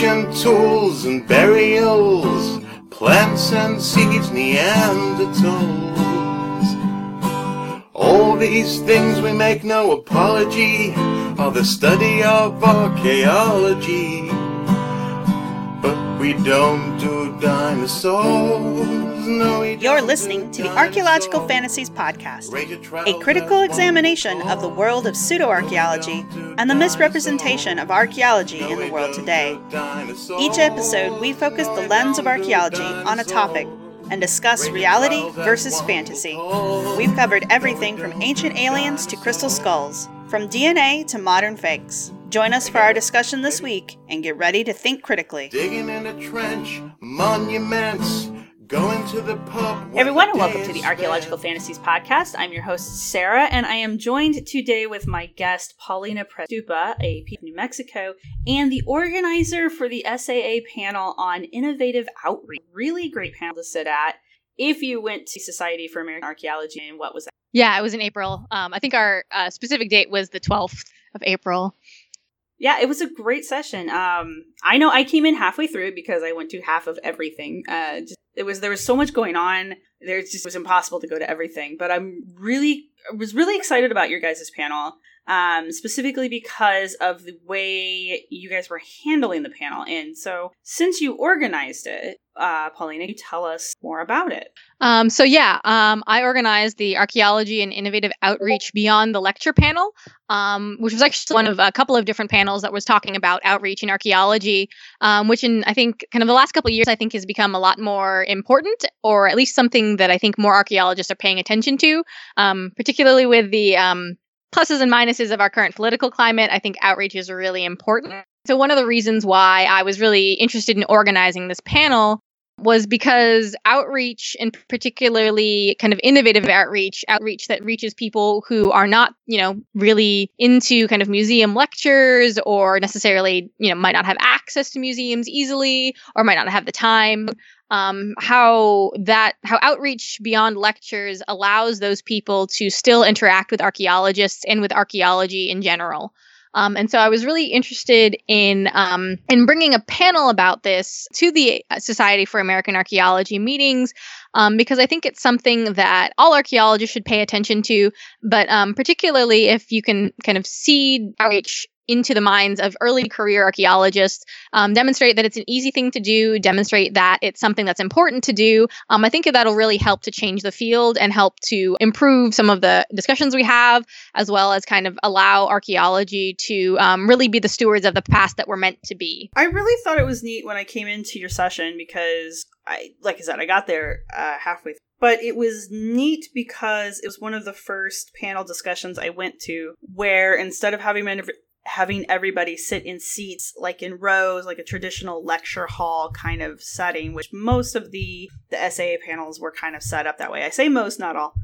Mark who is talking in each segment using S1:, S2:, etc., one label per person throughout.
S1: ancient tools and burials, plants and seeds, Neanderthals. All these things we make no apology are the study of archaeology. We don't do dinosaurs, no,
S2: You're listening to the Archaeological. Fantasies podcast, a critical examination of the world of pseudoarchaeology and the misrepresentation of archaeology in the world today. Each episode, we focus the lens of archaeology on a topic and discuss reality versus fantasy. We've covered everything from ancient aliens to crystal skulls, from DNA to modern fakes. Join us for our discussion this week and get ready to think critically.
S1: Digging in a trench, monuments, going to the pub.
S3: Everyone, and welcome to the Archaeological Fantasies podcast. I'm your host, Sarah, and I am joined today with my guest, Paulina Przystupa, a P- New Mexico, and the organizer for the SAA panel on innovative outreach. Really great panel to sit at. If you went to Society for American Archaeology, and what was that?
S4: Yeah, it was in April. Um, I think our uh, specific date was the 12th of April.
S3: Yeah, it was a great session. Um, I know I came in halfway through because I went to half of everything. Uh, just, it was there was so much going on. There just it was impossible to go to everything. But I'm really I was really excited about your guys' panel, um, specifically because of the way you guys were handling the panel. And so, since you organized it, uh, Paulina, you tell us more about it.
S4: Um, so yeah, um, I organized the archaeology and innovative outreach beyond the lecture panel, um, which was actually one of a couple of different panels that was talking about outreach and archaeology, um, which in I think kind of the last couple of years I think has become a lot more important, or at least something that I think more archaeologists are paying attention to, um, particularly with the pluses and minuses of our current political climate. I think outreach is really important. So one of the reasons why I was really interested in organizing this panel was because outreach and particularly kind of innovative outreach outreach that reaches people who are not you know really into kind of museum lectures or necessarily you know might not have access to museums easily or might not have the time um, how that how outreach beyond lectures allows those people to still interact with archaeologists and with archaeology in general. Um, and so I was really interested in um, in bringing a panel about this to the Society for American Archaeology meetings um, because I think it's something that all archaeologists should pay attention to, but um, particularly if you can kind of seed outreach into the minds of early career archaeologists, um, demonstrate that it's an easy thing to do, demonstrate that it's something that's important to do. Um, I think that'll really help to change the field and help to improve some of the discussions we have, as well as kind of allow archaeology to um, really be the stewards of the past that we're meant to be.
S3: I really thought it was neat when I came into your session because I, like I said, I got there uh, halfway. Through. But it was neat because it was one of the first panel discussions I went to where instead of having having everybody sit in seats like in rows like a traditional lecture hall kind of setting which most of the the SAA panels were kind of set up that way. I say most not all.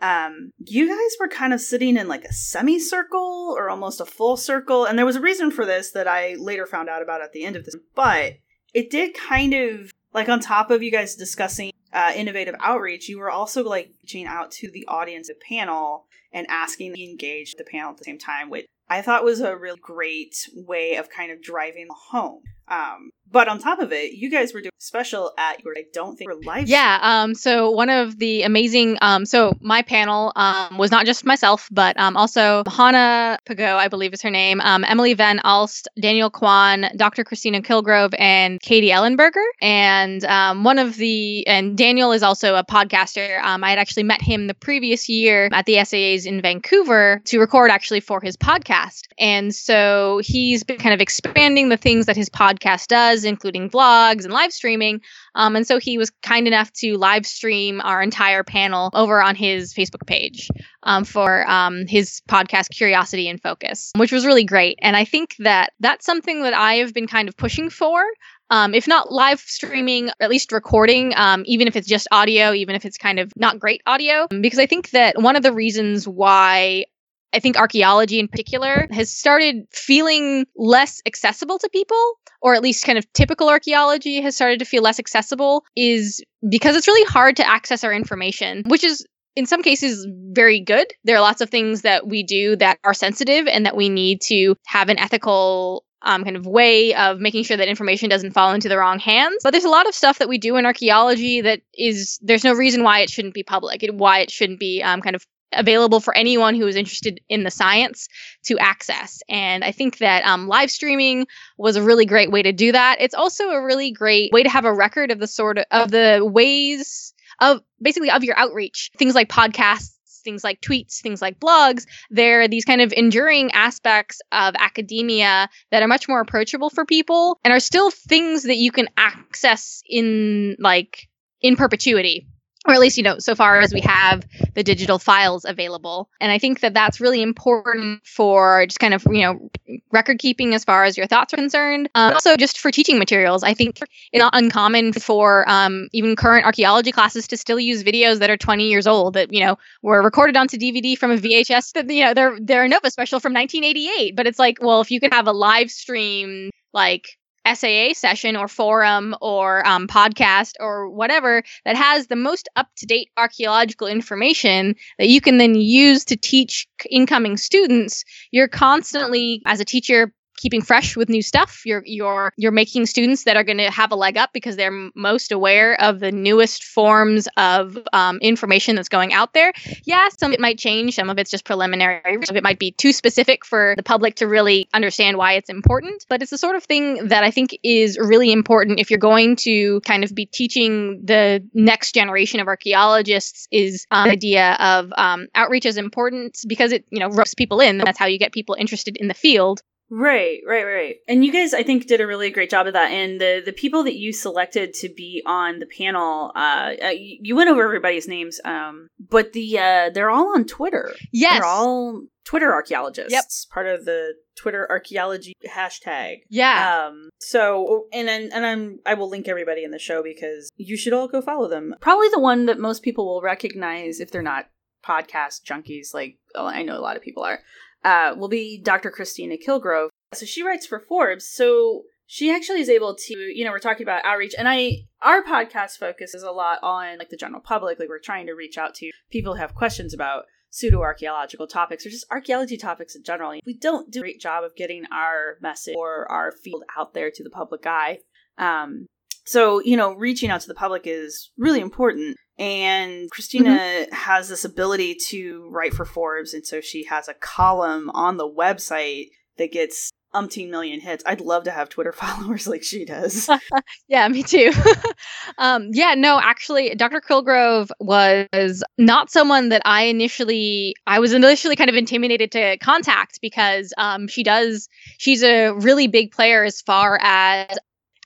S3: Um you guys were kind of sitting in like a semicircle or almost a full circle and there was a reason for this that i later found out about at the end of this but it did kind of like on top of you guys discussing uh, innovative outreach you were also like reaching out to the audience at panel and asking to engage the panel at the same time which I thought was a really great way of kind of driving home. Um, but on top of it, you guys were doing special at your I don't think were live.
S4: Yeah. Um, so one of the amazing um, so my panel um, was not just myself, but um, also Hannah Pago, I believe is her name, um, Emily Van Alst, Daniel Kwan, Dr. Kristina Killgrove, and Katie Ellenberger. And um, one of the and Daniel is also a podcaster. Um, I had actually met him the previous year at the SAAs in Vancouver to record actually for his podcast. And so he's been kind of expanding the things that his podcast does, including vlogs and live streaming. Um, and so he was kind enough to live stream our entire panel over on his Facebook page um, for um, his podcast, Curiosity and Focus, which was really great. And I think that that's something that I have been kind of pushing for. Um, if not live streaming, at least recording, um, even if it's just audio, even if it's kind of not great audio, because I think that one of the reasons why I think archaeology in particular has started feeling less accessible to people, or at least kind of typical archaeology has started to feel less accessible, is because it's really hard to access our information, which is in some cases very good. There are lots of things that we do that are sensitive and that we need to have an ethical um, kind of way of making sure that information doesn't fall into the wrong hands. But there's a lot of stuff that we do in archaeology that is there's no reason why it shouldn't be public, why it shouldn't be um, kind of available for anyone who is interested in the science to access. And I think that um, live streaming was a really great way to do that. It's also a really great way to have a record of the sort of, of the ways of basically of your outreach. Things like podcasts things like tweets, things like blogs, they're these kind of enduring aspects of academia that are much more approachable for people and are still things that you can access in like in perpetuity or at least you know so far as we have the digital files available. And i think that that's really important for just kind of you know record keeping as far as your thoughts are concerned. Um, also just for teaching materials. I think it's not uncommon for um, even current archaeology classes to still use videos that are 20 years old that you know were recorded onto dvd from a vhs that you know they're they're a nova special from 1988 but it's like well if you could have a live stream like SAA session or forum or um, podcast or whatever that has the most up to date archaeological information that you can then use to teach incoming students, you're constantly, as a teacher, keeping fresh with new stuff. You're you're you're making students that are going to have a leg up because they're most aware of the newest forms of um, information that's going out there. Yeah, some of it might change. Some of it's just preliminary. Some of it might be too specific for the public to really understand why it's important. But it's the sort of thing that I think is really important if you're going to kind of be teaching the next generation of archaeologists. Is um, idea of um, outreach is important because it you know ropes people in. That's how you get people interested in the field
S3: Right, right, right. And you guys, I think, did a really great job of that. And the the people that you selected to be on the panel, uh, uh you went over everybody's names, um, but the uh, they're all on Twitter.
S4: Yes,
S3: they're all Twitter archaeologists.
S4: Yep,
S3: part of the Twitter archaeology hashtag.
S4: Yeah.
S3: Um. So, and then, and I'm I will link everybody in the show because you should all go follow them. Probably the one that most people will recognize if they're not podcast junkies. Like I know a lot of people are uh, will be Dr. Kristina Killgrove. So she writes for Forbes. So she actually is able to, you know, we're talking about outreach, and I, our podcast focuses a lot on like the general public. Like we're trying to reach out to people who have questions about pseudo archaeological topics or just archaeology topics in general. We don't do a great job of getting our message or our field out there to the public eye. Um, so, you know, reaching out to the public is really important. And Kristina mm-hmm. has this ability to write for Forbes. And so she has a column on the website that gets umpteen million hits. I'd love to have Twitter followers like she does.
S4: yeah, me too. um, yeah, no, actually, Dr. Killgrove was not someone that I initially, I was initially kind of intimidated to contact because um, she does, she's a really big player as far as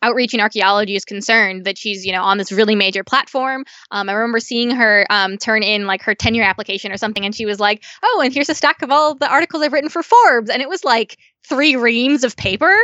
S4: outreach in archaeology is concerned that she's you know on this really major platform. Um, i remember seeing her um, turn in like her tenure application or something and she was like oh and here's a stack of all the articles i've written for forbes. And it was like three reams of paper.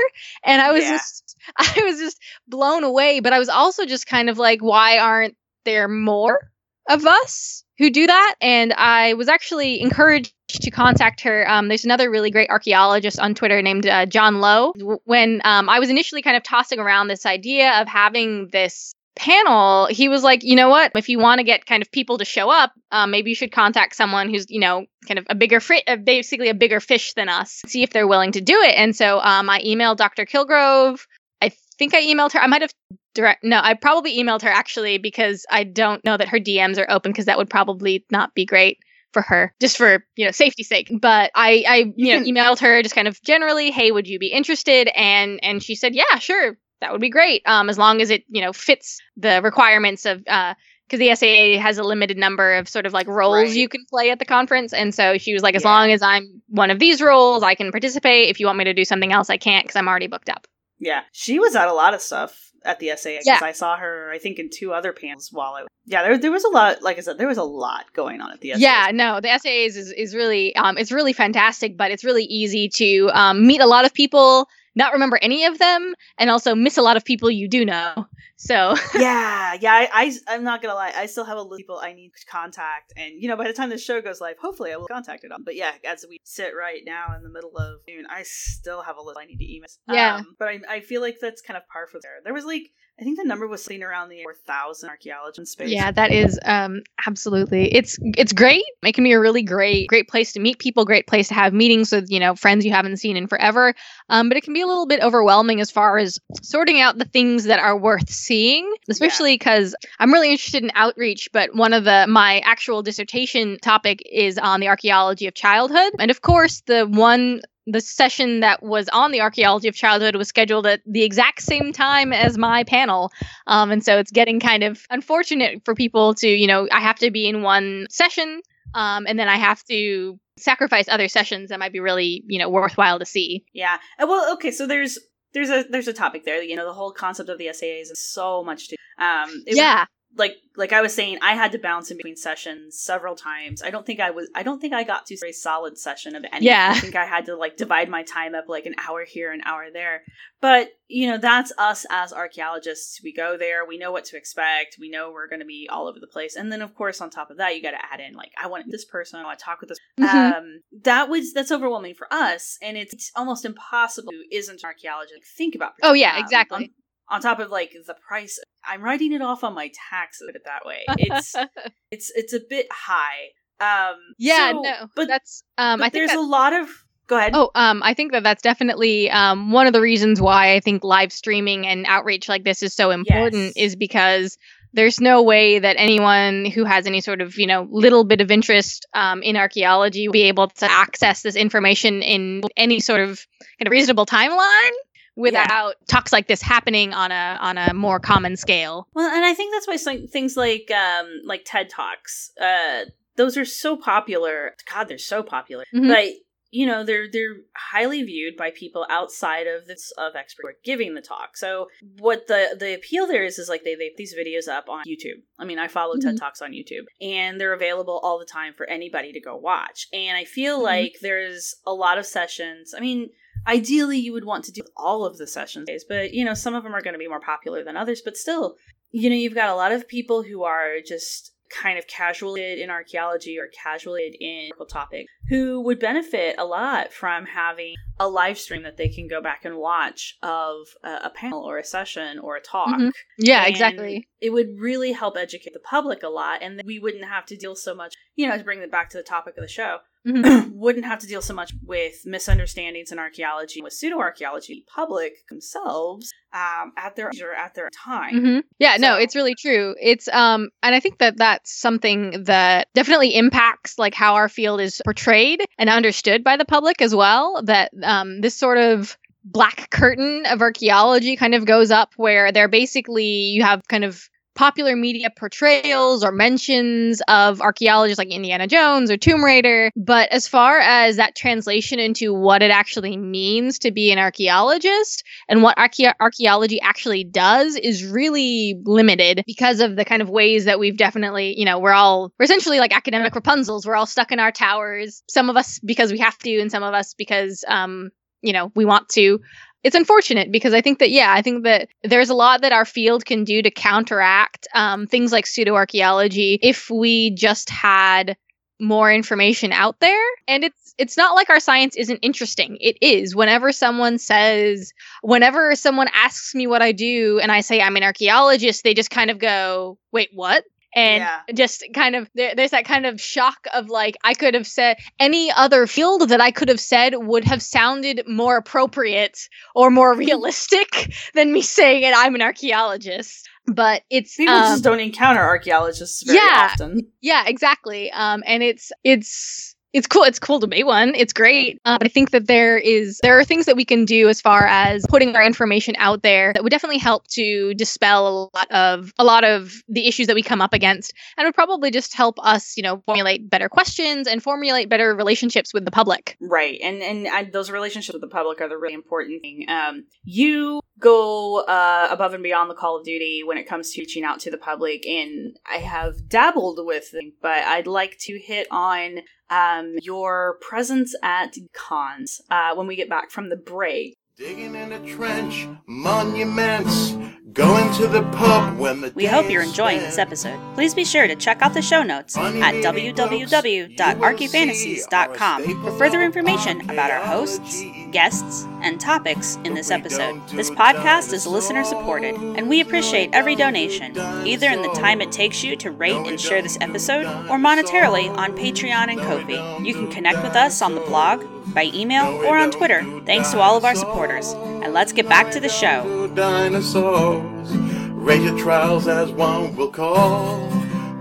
S4: And i was yeah. just i was just blown away. But i was also just kind of like why aren't there more of us who do that? And i was actually encouraged to contact her. Um, there's another really great archaeologist on Twitter named uh, John Lowe. When um, I was initially kind of tossing around this idea of having this panel, he was like, you know what? If you want to get kind of people to show up, um, maybe you should contact someone who's, you know, kind of a bigger, fri- uh, basically a bigger fish than us, see if they're willing to do it. And so um, I emailed Dr. Killgrove. I think I emailed her. I might have direct. No, I probably emailed her actually because I don't know that her DMs are open because that would probably not be great for her just for you know safety's sake but i i you know emailed her just kind of generally hey would you be interested and and she said yeah sure that would be great um as long as it you know fits the requirements of uh because the SAA has a limited number of sort of like roles right. you can play at the conference. And so she was like, as yeah. long as I'm one of these roles, I can participate. If you want me to do something else, I can't because I'm already booked up.
S3: Yeah. She was at a lot of stuff at the SAA because yeah. I saw her, I think, in two other panels while I. Yeah, there, there was a lot. Like I said, there was a lot going on at the SAA.
S4: Yeah, no, the SAAs is, is really um, it's really fantastic, but it's really easy to um, meet a lot of people, not remember any of them, and also miss a lot of people you do know. So
S3: yeah, yeah. I, I I'm not gonna lie. I still have a list of people I need to contact, and you know, by the time the show goes live, hopefully I will contact it on. But yeah, as we sit right now in the middle of June, I still have a list I need to email.
S4: Yeah.
S3: Um, but I I feel like that's kind of par for there. There was like I think the number was seen around the 4,000 archaeologists in space.
S4: Yeah, that is um absolutely. It's it's great. It can be a really great great place to meet people, great place to have meetings with, you know, friends you haven't seen in forever. Um but it can be a little bit overwhelming as far as sorting out the things that are worth seeing, especially cuz I'm really interested in outreach, but one of the my actual dissertation topic is on the archaeology of childhood. And of course, the one the session that was on the archaeology of childhood was scheduled at the exact same time as my panel um, and so it's getting kind of unfortunate for people to you know i have to be in one session um, and then i have to sacrifice other sessions that might be really you know worthwhile to see
S3: Yeah. Uh, Well, okay. So there's there's a there's a topic there. You know, the whole concept of the SAAs is so much to. Um.
S4: yeah
S3: like like I was saying, I had to bounce in between sessions several times. I don't think I was. I don't think I got to a solid session of any.
S4: Yeah.
S3: I think I had to like divide my time up like an hour here, an hour there. But you know, that's us as archaeologists. We go there. We know what to expect. We know we're going to be all over the place. And then, of course, on top of that, you got to add in like, I want this person. I want to talk with this.
S4: Mhm.
S3: Um, that was that's overwhelming for us, and it's, it's almost impossible. Who isn't an archaeologist think about?
S4: Oh, yeah,
S3: um,
S4: exactly.
S3: on- on top of like the price i'm writing it off on my taxes put it that way. It's it's it's a bit high. Um
S4: yeah
S3: so-
S4: no
S3: but,
S4: that's um
S3: but
S4: i think
S3: there's a lot of go ahead.
S4: Oh, um, I think that that's definitely um, one of the reasons why I think live streaming and outreach like this is so important
S3: Yes.
S4: is because there's no way that anyone who has any sort of you know little bit of interest um, in archaeology will be able to access this information in any sort of kind of reasonable timeline without talks like this happening on a on a more common scale.
S3: well and i think that's why some, things like um like ted talks uh those are so popular god they're so popular
S4: Mhm.
S3: but you know they're they're highly viewed by people outside of this of expert who are giving the talk so what the the appeal there is is like they they put these videos up on youtube i mean i follow ted
S4: Mhm.
S3: talks on youtube and they're available all the time for anybody to go watch and i feel
S4: Mhm.
S3: like there's a lot of sessions i mean ideally you would want to do all of the sessions but you know some of them are going to be more popular than others but still you know you've got a lot of people who are just kind of casually in archaeology or casually in topic who would benefit a lot from having a live stream that they can go back and watch of a, panel or a session or a talk
S4: Mhm. Yeah,
S3: and
S4: exactly.
S3: It would really help educate the public a lot, and we wouldn't have to deal so much. You know, to bring it back to the topic of the show,
S4: Mhm.
S3: wouldn't have to deal so much with misunderstandings in archaeology, with pseudo archaeology. Public themselves um, at their or at their time.
S4: hmm Yeah, no, it's really true. It's um, and I think that that's something that definitely impacts like how our field is portrayed and understood by the public as well. That um, this sort of black curtain of archaeology kind of goes up where they're basically you have kind of popular media portrayals or mentions of archaeologists like Indiana Jones or Tomb Raider. But as far as that translation into what it actually means to be an archaeologist and what archae- archaeology actually does is really limited because of the kind of ways that we've definitely, you know, we're all, we're essentially like academic Rapunzels. We're all stuck in our towers. Some of us because we have to, and some of us because, um, you know, we want to it's unfortunate because I think that yeah, I think that there's a lot that our field can do to counteract um, things like pseudo archaeology if we just had more information out there. And it's it's not like our science isn't interesting. It is. Whenever someone says, whenever someone asks me what I do, and I say I'm an archaeologist, they just kind of go, "Wait, what?" And
S3: Yeah.
S4: just kind of there, there's that kind of shock of like i could have said any other field that i could have said would have sounded more appropriate or more realistic than me saying it i'm an archaeologist but it's
S3: People
S4: um,
S3: just don't encounter archaeologists very
S4: yeah.
S3: often.
S4: yeah exactly um and it's it's it's cool it's cool to be one. It's great. Uh, but i think that there is there are things that we can do as far as putting our information out there that would definitely help to dispel a lot of a lot of the issues that we come up against and would probably just help us you know formulate better questions and formulate better relationships with the public.
S3: Right, and and those relationships with the public are the really important thing. Um, you go uh, above and beyond the Call of Duty when it comes to reaching out to the public, and I have dabbled with them, but I'd like to hit on um, your presence at cons uh, when we get back from the break.
S1: Digging in a trench, monuments, Going to the pub when the
S2: We hope you're enjoying this episode. Please be sure to check out the show notes at www.archyfantasies.com for further information about our hosts, guests, and topics in this episode. This podcast is listener supported, and we appreciate every donation, either in the time it takes you to rate and share this episode, or monetarily on Patreon and Ko-fi. You can connect with us on the blog, by email, or on Twitter. Thanks to all of our supporters. And let's get back to the show.
S1: Dinosaurs, rate your trials as one will call.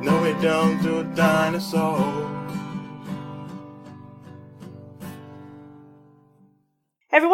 S1: No, we don't do dinosaurs.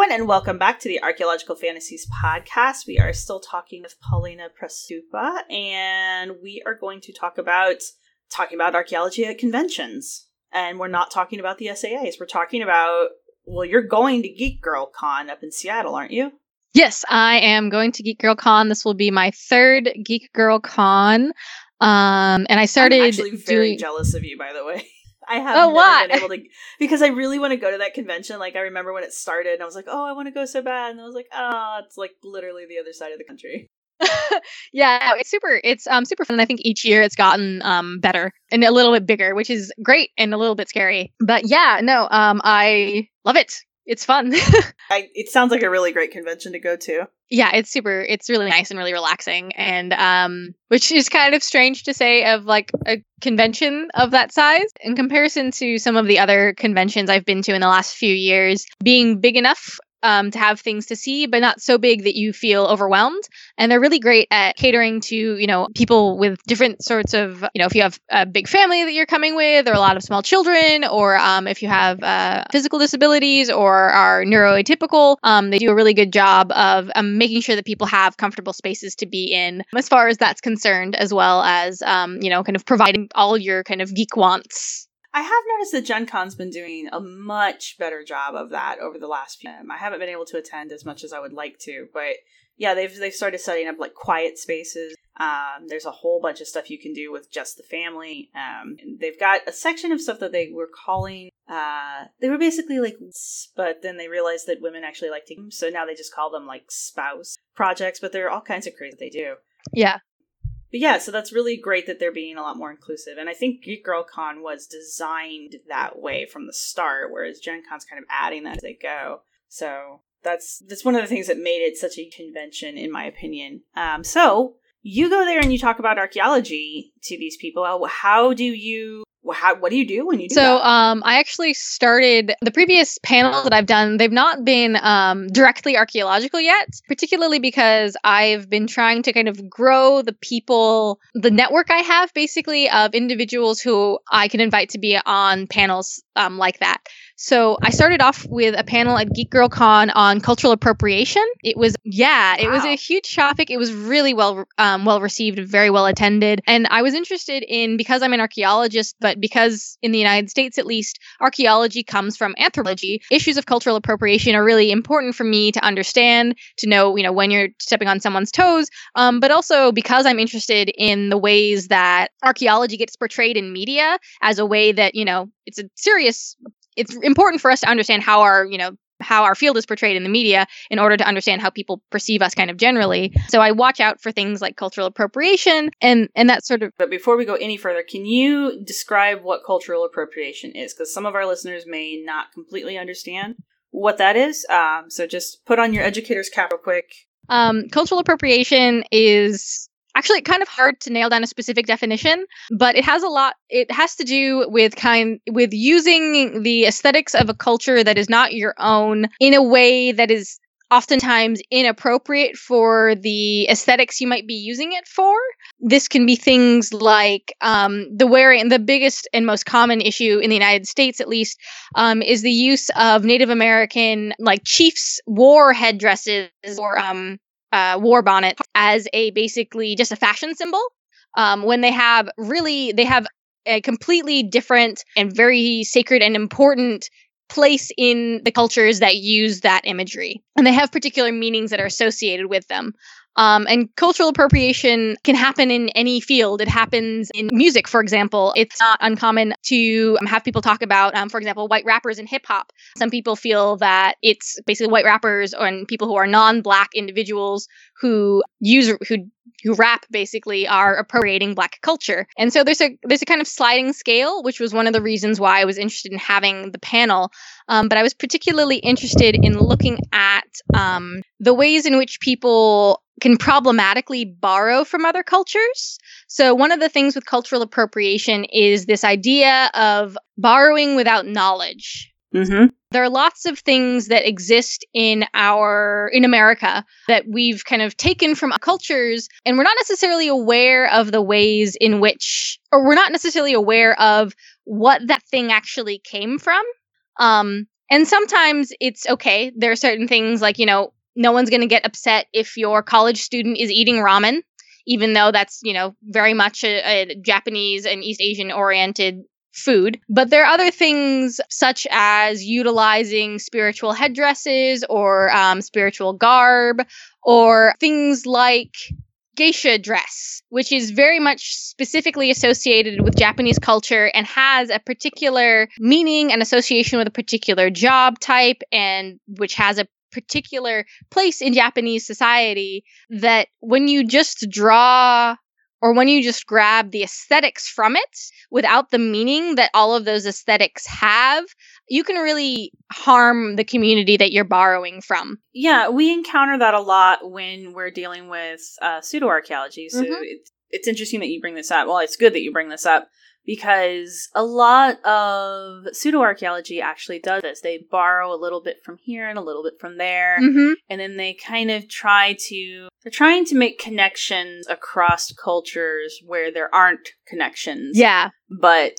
S3: everyone, and welcome back to the Archaeological Fantasies podcast. We are still talking with Paulina Przystupa, and we are going to talk about talking about archaeology at conventions. And we're not talking about the SAAs. We're talking about well, you're going to Geek Girl Con up in Seattle, aren't you?
S4: Yes, I am going to Geek Girl Con. This will be my third Geek Girl Con. Um, and I started
S3: I'm actually very
S4: doing.
S3: jealous of you, by the way. I have
S4: Oh,
S3: never been able to because I really want to go to that convention. Like I remember when it started, and I was like, "Oh, I want to go so bad," and I was like, "Oh, it's like literally the other side of the country."
S4: yeah, it's super. It's um super fun. I think each year it's gotten um better and a little bit bigger, which is great and a little bit scary. But yeah, no, um, I love it. It's fun.
S3: I, it sounds like a really great convention to go to.
S4: yeah, it's super. It's really nice and really relaxing, and um, which is kind of strange to say of like a convention of that size in comparison to some of the other conventions I've been to in the last few years, being big enough. Um, to have things to see, but not so big that you feel overwhelmed. And they're really great at catering to, you know, people with different sorts of, you know, if you have a big family that you're coming with, or a lot of small children, or um, if you have uh, physical disabilities or are neuroatypical, um, they do a really good job of um, making sure that people have comfortable spaces to be in as far as that's concerned, as well as, um, you know, kind of providing all your kind of geek wants.
S3: I have noticed that Gen Con's been doing a much better job of that over the last few. I haven't been able to attend as much as I would like to, but yeah, they've they've started setting up like quiet spaces. Um, there's a whole bunch of stuff you can do with just the family. Um, they've got a section of stuff that they were calling. Uh, they were basically like, but then they realized that women actually like to, so now they just call them like spouse projects. But there are all kinds of crazy they do.
S4: Yeah.
S3: But yeah, so that's really great that they're being a lot more inclusive. And I think Geek Girl Con was designed that way from the start, whereas Gen Con's kind of adding that as they go. So that's that's one of the things that made it such a convention, in my opinion. Um, so you go there and you talk about archaeology to these people. How- How do you? How, what do you do when you do
S4: So
S3: that?
S4: um, I actually started the previous panels that I've done. They've not been um, directly archaeological yet, particularly because I've been trying to kind of grow the people, the network I have, basically of individuals who I can invite to be on panels um, like that. So I started off with a panel at Geek Girl Con on cultural appropriation. It was yeah, it was a huge topic. It was really well um, well received, very well attended, and I was interested in because I'm an archaeologist, but because in the United States at least archaeology comes from anthropology, issues of cultural appropriation are really important for me to understand, to know you know when you're stepping on someone's toes, um, but also because I'm interested in the ways that archaeology gets portrayed in media as a way that you know it's a serious it's important for us to understand how our you know how our field is portrayed in the media in order to understand how people perceive us kind of generally so i watch out for things like cultural appropriation and and that sort of
S3: But before we go any further, can you describe what cultural appropriation is? Because some of our listeners may not completely understand what that is. Um, so just put on your educator's cap real quick.
S4: um, cultural appropriation is actually kind of hard to nail down a specific definition but it has a lot it has to do with kind with using the aesthetics of a culture that is not your own in a way that is oftentimes inappropriate for the aesthetics you might be using it for. This can be things like um, the wearing the biggest and most common issue in the united states at least um, is the use of native american like chiefs war headdresses or um, uh, war bonnet as a basically just a fashion symbol. Um, when they have really they have a completely different and very sacred and important place in the cultures that use that imagery. And they have particular meanings that are associated with them Um, and cultural appropriation can happen in any field. It happens in music, for example. It's not uncommon to um, have people talk about, um, for example, white rappers in hip hop. Some people feel that it's basically white rappers and people who are non-black individuals who use who who rap basically are appropriating black culture. And so there's a there's a kind of sliding scale, which was one of the reasons why I was interested in having the panel. Um, but I was particularly interested in looking at um, the ways in which people can problematically borrow from other cultures. So one of the things with cultural appropriation is this idea of borrowing without knowledge.
S3: Mm-hmm.
S4: There are lots of things that exist in our in America that we've kind of taken from cultures and we're not necessarily aware of the ways in which or we're not necessarily aware of what that thing actually came from. Um and sometimes it's okay. There are certain things like, you know, no one's going to get upset if your college student is eating ramen even though that's you know very much a, a Japanese and East Asian oriented food. But there are other things such as utilizing spiritual headdresses or um, spiritual garb or things like geisha dress, which is very much specifically associated with Japanese culture and has a particular meaning and association with a particular job type and which has a particular place in Japanese society that when you just draw or when you just grab the aesthetics from it without the meaning that all of those aesthetics have, you can really harm the community that you're borrowing from.
S3: Yeah, we encounter that a lot when we're dealing with uh, pseudo archaeology. So
S4: Mhm.
S3: it's, it's interesting that you bring this up. Well, it's good that you bring this up because a lot of pseudo archaeology actually does this. They borrow a little bit from here and a little bit from there
S4: Mm-hmm.
S3: and then they kind of try to they're trying to make connections across cultures where there aren't connections
S4: Yeah.
S3: but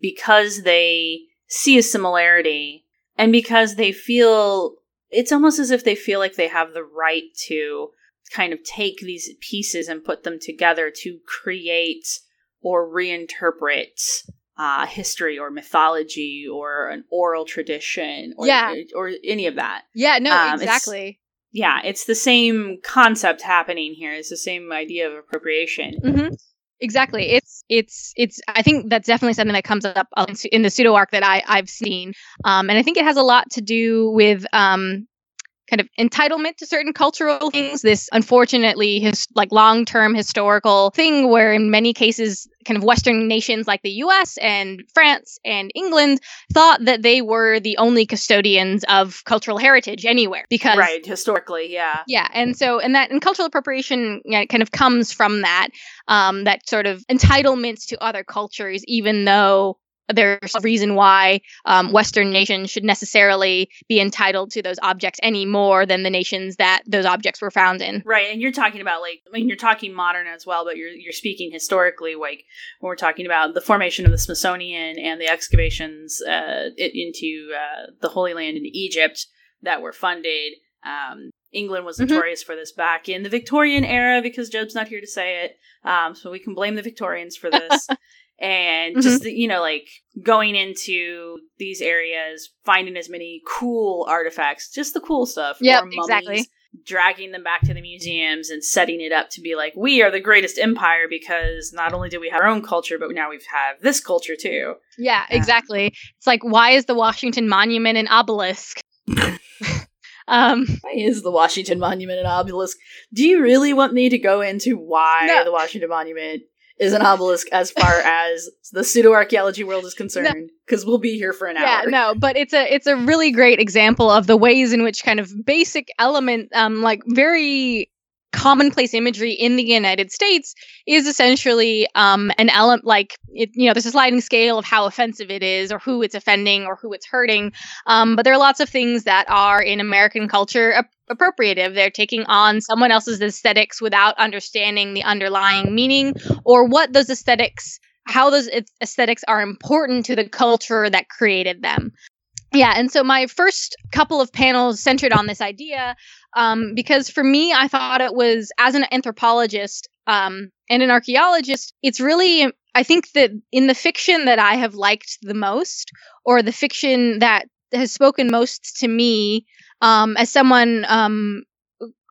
S3: because they see a similarity and because they feel it's almost as if they feel like they have the right to kind of take these pieces and put them together to create or reinterpret uh, history or mythology or an oral tradition or,
S4: Yeah.
S3: or any of that
S4: Yeah, no,
S3: Um, it's-
S4: exactly.
S3: yeah, it's the same concept happening here. It's the same idea of appropriation.
S4: hmm Exactly. It's it's it's. I think that's definitely something that comes up in the pseudo arc that I I've seen, um, and I think it has a lot to do with um, kind of entitlement to certain cultural things. This unfortunately his like long term historical thing where in many cases kind of Western nations like the U.S. and France and England thought that they were the only custodians of cultural heritage anywhere because
S3: Right, historically, yeah.
S4: yeah, and so and that and cultural appropriation you know, kind of comes from that um, that sort of entitlements to other cultures, even though there's a reason why um, Western nations should necessarily be entitled to those objects any more than the nations that those objects were found in.
S3: Right, and you're talking about like I mean you're talking modern as well, but you're you're speaking historically like when we're talking about the formation of the Smithsonian and the excavations uh, it, into uh, the Holy Land in Egypt that were funded. Um, England was
S4: Mhm.
S3: notorious for this back in the Victorian era because Job's not here to say it, um, so we can blame the Victorians for this. and
S4: Mm-hmm.
S3: just the, you know like going into these areas, finding as many cool artifacts, just the cool stuff. Mummies,
S4: exactly.
S3: dragging them back to the museums and setting it up to be like we are the greatest empire because not only do we have our own culture but now we have this culture too
S4: Yeah,
S3: Yeah.
S4: exactly. It's like why is the Washington Monument an obelisk? um,
S3: why is the washington monument an obelisk do you really want me to go into why
S4: No.
S3: the washington monument is an obelisk as far as the pseudo archaeology world is concerned because we'll be here for an hour.
S4: yeah no but it's a it's a really great example of the ways in which kind of basic element um like very commonplace imagery in the united states is essentially um an element like it you know there's a sliding scale of how offensive it is or who it's offending or who it's hurting um but there are lots of things that are in american culture ap- appropriative they're taking on someone else's aesthetics without understanding the underlying meaning or what those aesthetics how those aesthetics are important to the culture that created them. Yeah, and so my first couple of panels centered on this idea um, because for me, I thought it was as an anthropologist um, and an archaeologist, it's really, I think that in the fiction that I have liked the most, or the fiction that has spoken most to me um, as someone um,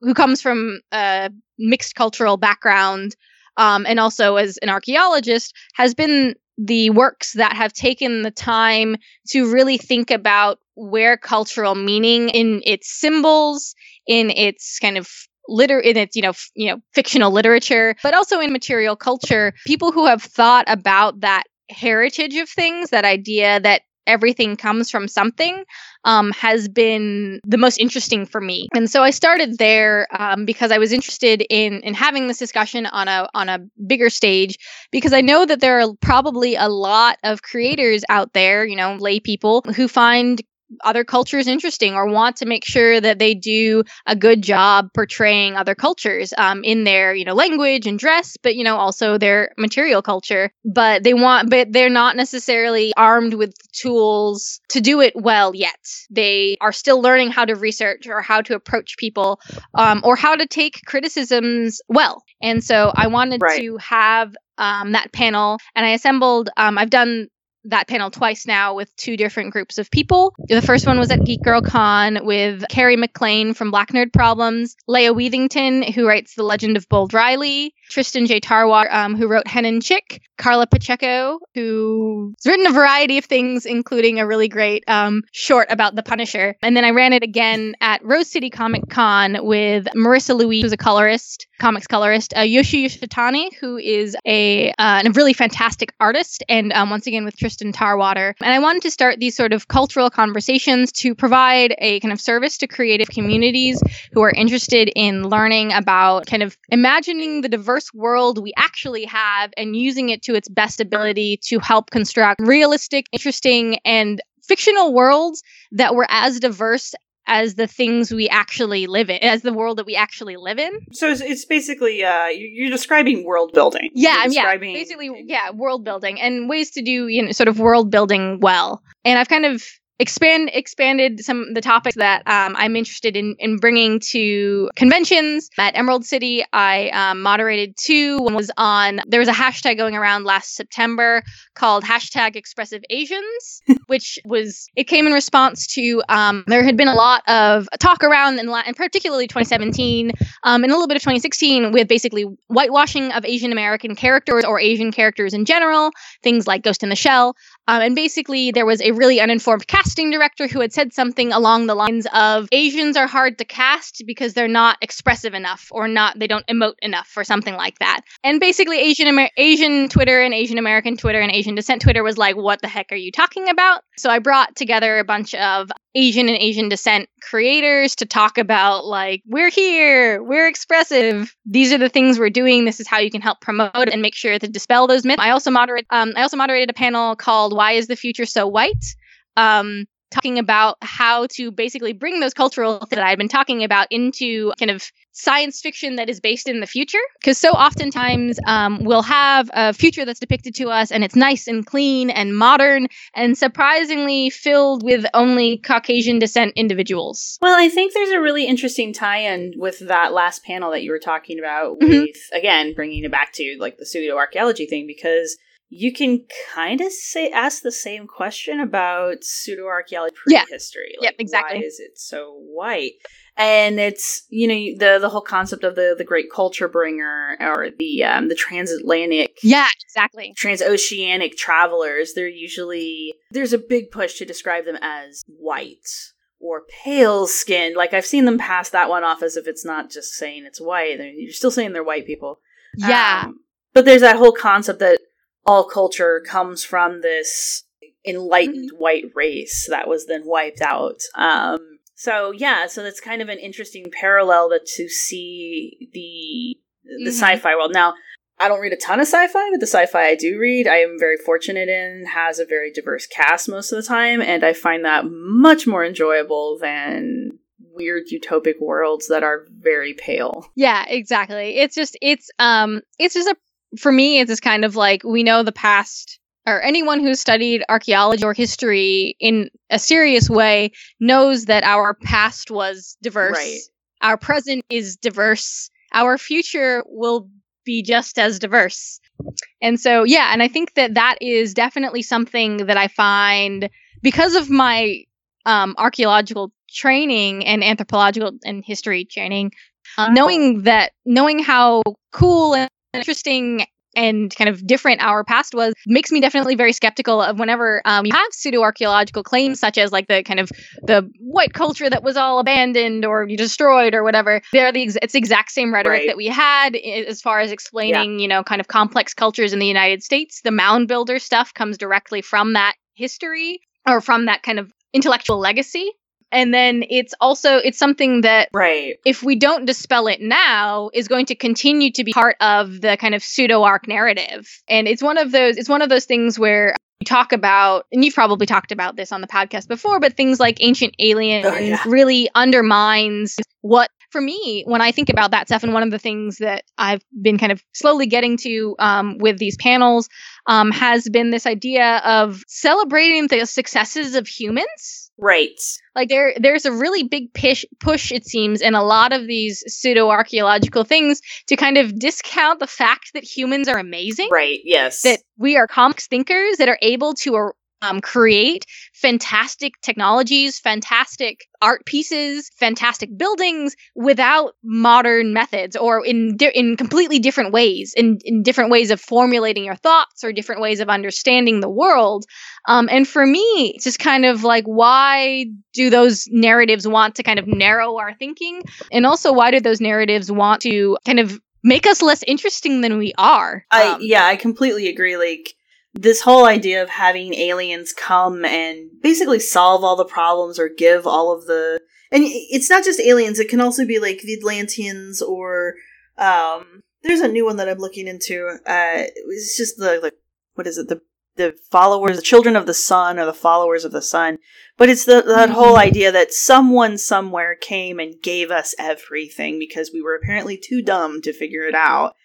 S4: who comes from a mixed cultural background um, and also as an archaeologist has been the works that have taken the time to really think about where cultural meaning in its symbols in its kind of liter in its you know f- you know fictional literature but also in material culture. People who have thought about that heritage of things that idea that everything comes from something um, has been the most interesting for me. And so I started there um, because I was interested in in having this discussion on a on a bigger stage because I know that there are probably a lot of creators out there, you know, lay people who find other cultures interesting or want to make sure that they do a good job portraying other cultures um, in their you know language and dress but you know also their material culture. But they want but they're not necessarily armed with tools to do it well yet. They are still learning how to research or how to approach people um, or how to take criticisms well. And so i wanted
S3: Right.
S4: to have um, that panel and i assembled um, i've done that panel twice now with two different groups of people. The first one was at Geek Girl Con with Carrie McLean from Black Nerd Problems, Leia Weathington, who writes The Legend of Bold Riley, Tristan J. Tarwater, um, who wrote Hen and Chick, Carla Pacheco, who's written a variety of things, including a really great um, short about the Punisher. And then I ran it again at Rose City Comic Con with Marissa Louise, who's a colorist, comics colorist, uh, Yoshi Yoshitani, who is a, uh, a really fantastic artist, and um, once again with Tristan Tarwater. And I wanted to start these sort of cultural conversations to provide a kind of service to creative communities who are interested in learning about kind of imagining the diverse world we actually have and using it to its best ability to help construct realistic, interesting, and fictional worlds that were as diverse as the things we actually live in, as the world that we actually live in.
S3: So it's, it's basically uh, you- you're describing world building.
S4: Yeah,
S3: You're
S4: yeah. Basically, yeah, world building and ways to do you know sort of world building well. And I've kind of expand expanded some of the topics that um, I'm interested in in bringing to conventions at Emerald City. I um, moderated two. One was on there was a hashtag going around last September called hashtag Expressive Asians, which was it came in response to um, there had been a lot of talk around in, and particularly 2017 um, and a little bit of 2016 with basically whitewashing of Asian American characters or Asian characters in general, things like Ghost in the Shell. Um, and basically, there was a really uninformed casting director who had said something along the lines of Asians are hard to cast because they're not expressive enough or not, they don't emote enough or something like that. And basically, Asian, Amer- Asian Twitter and Asian American Twitter and Asian descent Twitter was like, what the heck are you talking about? So I brought together a bunch of Asian and Asian descent creators to talk about like we're here, we're expressive. These are the things we're doing. This is how you can help promote and make sure to dispel those myths. I also moderate um, I also moderated a panel called "Why Is the Future So White?" Um, talking about how to basically bring those cultural things that I've been talking about into kind of science fiction that is based in the future. Because so oftentimes um, we'll have a future that's depicted to us and it's nice and clean and modern and surprisingly filled with only Caucasian descent individuals.
S3: Well, I think there's a really interesting tie-in with that last panel that you were talking about.
S4: Mhm.
S3: With again bringing it back to like the pseudo archaeology thing because you can kind of say ask the same question about pseudo archaeology
S4: Yeah.
S3: prehistory.
S4: Yep, exactly.
S3: Why is it so white? And it's you know the the whole concept of the the great culture bringer or the um, the transatlantic
S4: Yeah, exactly.
S3: transoceanic travelers, they're usually there's a big push to describe them as white or pale skinned. Like I've seen them pass that one off as if it's not just saying it's white. They're- You're still saying they're white people.
S4: Yeah.
S3: Um, but there's that whole concept that all culture comes from this enlightened white race that was then wiped out. Um, so yeah, so that's kind of an interesting parallel that to see the the
S4: Mhm.
S3: sci-fi world. Now, I don't read a ton of sci-fi, but the sci-fi I do read, I am very fortunate in has a very diverse cast most of the time, and I find that much more enjoyable than weird utopic worlds that are very pale.
S4: Yeah, exactly. It's just it's um it's just a for me it's this kind of like we know the past or anyone who's studied archaeology or history in a serious way knows that our past was diverse.
S3: Right.
S4: Our present is diverse. Our future will be just as diverse. And so yeah, and I think that that is definitely something that I find because of my um archaeological training and anthropological and history training Um, knowing that, knowing how cool and interesting and kind of different our past was makes me definitely very skeptical of whenever um, you have pseudo archaeological claims such as like the kind of the white culture that was all abandoned or destroyed or whatever. They're the ex- it's the exact same rhetoric
S3: Right.
S4: that we had as far as explaining you know kind of complex cultures in the united states. The mound builder stuff comes directly from that history or from that kind of intellectual legacy and then it's also it's something that
S3: Right.
S4: if we don't dispel it now is going to continue to be part of the kind of pseudo arc narrative and it's one of those it's one of those things where you talk about and you've probably talked about this on the podcast before but things like ancient oh, aliens
S3: Oh, yeah.
S4: really undermines what for me when i think about that stuff and one of the things that i've been kind of slowly getting to um, with these panels um, has been this idea of celebrating the successes of humans
S3: Right.
S4: like there there's a really big push push it seems in a lot of these pseudo archaeological things to kind of discount the fact that humans are amazing
S3: Right. Yes.
S4: that we are complex thinkers that are able to um, create fantastic technologies, fantastic art pieces, fantastic buildings without modern methods or in di- in completely different ways, in, in different ways of formulating your thoughts or different ways of understanding the world. Um, and for me, it's just kind of like, why do those narratives want to kind of narrow our thinking? And also, why do those narratives want to kind of make us less interesting than we are?
S3: I
S4: Um,
S3: yeah, I completely agree. Like this whole idea of having aliens come and basically solve all the problems or give all of the and it's not just aliens, it can also be like the Atlanteans or um there's a new one that I'm looking into. Uh it's just the like what is it? The the followers, the children of the sun or the followers of the sun. But it's the that whole idea that someone somewhere came and gave us everything because we were apparently too dumb to figure it out.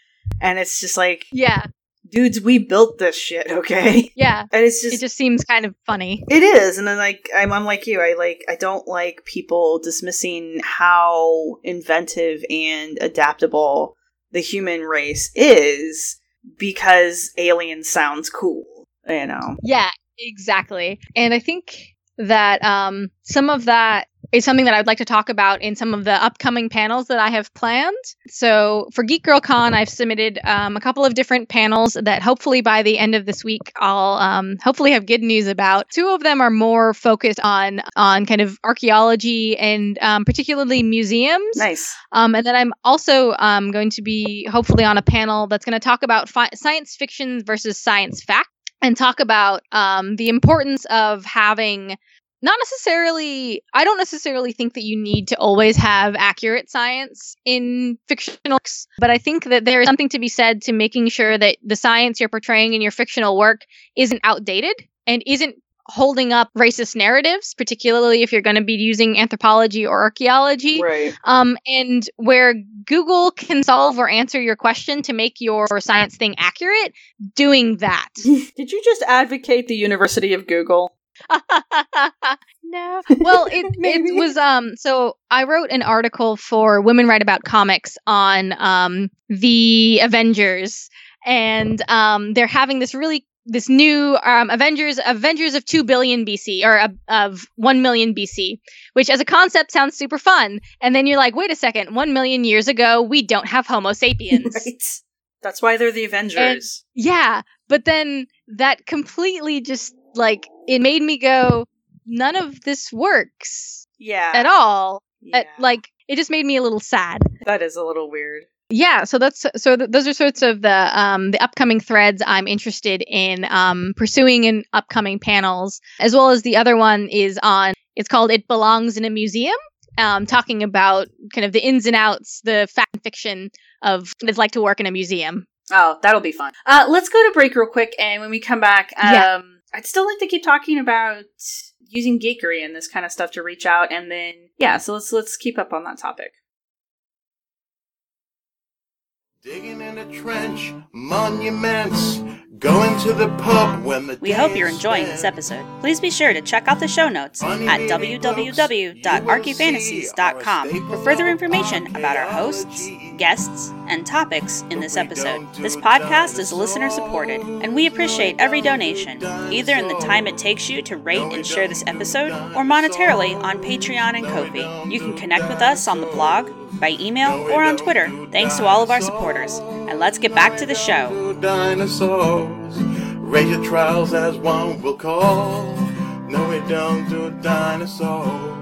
S3: And it's just like
S4: yeah,
S3: dudes, we built this shit, okay?
S4: yeah.
S3: And it's just,
S4: it just seems kind of funny.
S3: it is, and then like I'm, I'm like you, I like I don't like people dismissing how inventive and adaptable the human race is because alien sounds cool, you know.
S4: Yeah, exactly. And I think that um, some of that is something that I'd like to talk about in some of the upcoming panels that I have planned. So for Geek Girl Con, I've submitted um, a couple of different panels that hopefully by the end of this week I'll um, hopefully have good news about. Two of them are more focused on on kind of archaeology and um, particularly museums.
S3: Nice.
S4: Um, and then I'm also um, going to be hopefully on a panel that's going to talk about fi- science fiction versus science fact and talk about um, the importance of having not necessarily i don't necessarily think that you need to always have accurate science in fictional works but i think that there is something to be said to making sure that the science you're portraying in your fictional work isn't outdated and isn't holding up racist narratives particularly if you're going to be using anthropology or archaeology
S3: Right.
S4: um, and where Google can solve or answer your question to make your science thing accurate, doing that.
S3: Did you just advocate the University of Google?
S4: no. Well, it it was um. So I wrote an article for Women Write About Comics on um the Avengers, and um they're having this really this new um Avengers Avengers of two billion BC or uh, of one million BC, which as a concept sounds super fun, and then you're like, wait a second, one million years ago we don't have Homo sapiens.
S3: Right. That's why they're the Avengers.
S4: Yeah, but then that completely just like it made me go, none of this works
S3: yeah.
S4: at all.
S3: Yeah.
S4: At, like it just made me a little sad.
S3: that is a little weird.
S4: Yeah, so that's so th- those are sorts of the um the upcoming threads I'm interested in um pursuing in upcoming panels, as well as the other one is on it's called It Belongs in a Museum. Um, talking about kind of the ins and outs, the fact and fiction of what it's like to work in a museum.
S3: Oh, that'll be fun. Uh, let's go to break real quick, and when we come back, um,
S4: Yeah.
S3: I'd still like to keep talking about using geekery and this kind of stuff to reach out, and then yeah, so let's let's keep up on that topic.
S1: Digging in a trench, monuments, going to the pub when the
S2: We hope you're
S1: is
S2: enjoying this episode. Please be sure to check out the show notes at www.archyFantasies.com for further information about our hosts, guests, and topics in this episode. This podcast is listener supported, and we appreciate every donation, either in the time it takes you to rate and share this episode or monetarily on Patreon and Ko-fi. You can connect with us on the blog, by email or on Twitter. Thanks to all of our supporters. And let's get back to the show.
S1: Dinosaurs. Your trials as one will call. No, we don't do dinosaurs.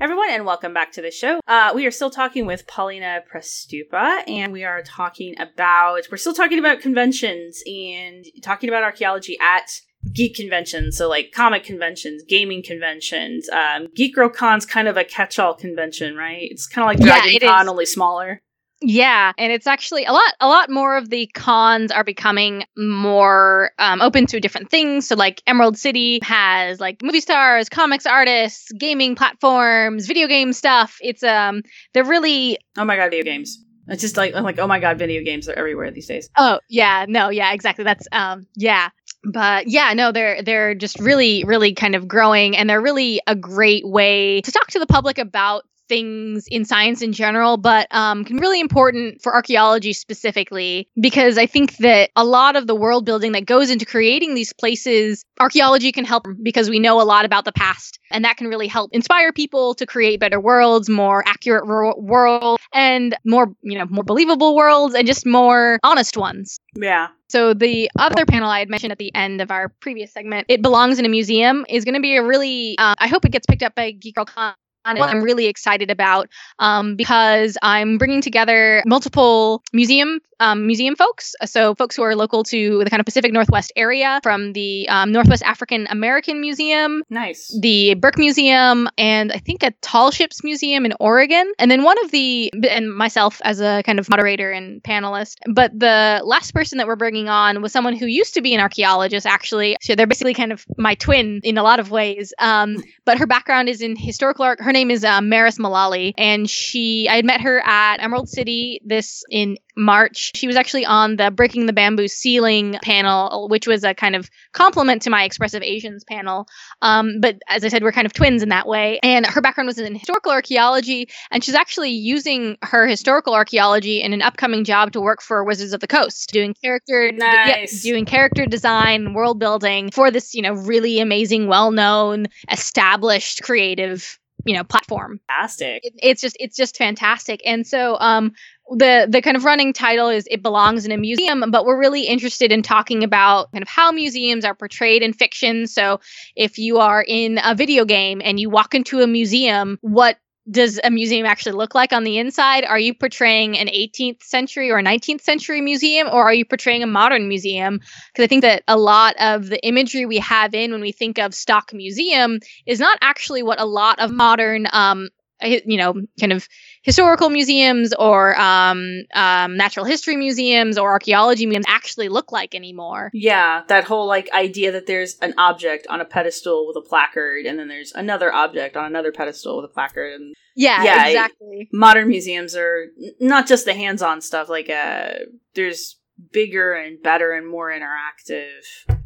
S3: Everyone, and welcome back to the show. Uh, we are still talking with Paulina Przystupa, and we are talking about we're still talking about conventions and talking about archaeology at geek conventions, so like comic conventions, gaming conventions. Um, Geek Girl Con's kind of a catch-all convention, right? It's kind of like Dragon
S4: Yeah,
S3: Con,
S4: is.
S3: only smaller.
S4: Yeah, and it's actually a lot. A lot more of the cons are becoming more um, open to different things. So, like Emerald City has like movie stars, comics artists, gaming platforms, video game stuff. It's um, they're really
S3: Oh my god, video games! It's just like I'm like, oh my god, video games are everywhere these days.
S4: Oh yeah, no, yeah, exactly. That's um yeah. But yeah, no, they're they're just really, really kind of growing and they're really a great way to talk to the public about things in science in general, but um, can really important for archaeology specifically because I think that a lot of the world building that goes into creating these places, archaeology can help because we know a lot about the past, and that can really help inspire people to create better worlds, more accurate wor- world, and more you know more believable worlds, and just more honest ones.
S3: Yeah,
S4: So the other panel I had mentioned at the end of our previous segment, it belongs in a museum, is going to be a really. Uh, I hope it gets picked up by Geek Girl Con. What I'm really excited about um, because I'm bringing together multiple museum um, museum folks, so folks who are local to the kind of Pacific Northwest area, from the um, Northwest African American Museum,
S3: nice.
S4: the Burke Museum, and I think a Tall Ships Museum in Oregon. And then one of the, and myself as a kind of moderator and panelist. But the last person that we're bringing on was someone who used to be an archaeologist, actually. So they're basically kind of my twin in a lot of ways. Um, but her background is in historical art. Her name is uh, Maris Malali, and she, I had met her at Emerald City this in March. She was actually on the Breaking the Bamboo Ceiling panel, which was a kind of complement to my Expressive Asians panel. Um, but as I said, we're kind of twins in that way. And her background was in historical archaeology, and she's actually using her historical archaeology in an upcoming job to work for Wizards of the Coast, doing character, yeah,
S3: Nice.
S4: doing character design, world building for this, you know, really amazing, well-known, established, creative, you know, platform.
S3: Fantastic.
S4: it, it's just it's just fantastic. And so um the the kind of running title is it belongs in a museum but we're really interested in talking about kind of how museums are portrayed in fiction. So if you are in a video game and you walk into a museum what does a museum actually look like on the inside? Are you portraying an 18th century or a 19th century museum, or are you portraying a modern museum? Because I think that a lot of the imagery we have in when we think of stock museum is not actually what a lot of modern, um, you know, kind of historical museums or um, um, natural history museums or archaeology museums actually look like anymore.
S3: Yeah, that whole like idea that there's an object on a pedestal with a placard, and then there's another object on another pedestal with a placard. And
S4: Yeah,
S3: Yeah, I-
S4: exactly.
S3: modern museums are n- not just the hands-on stuff. Like, uh, there's bigger and better and more interactive.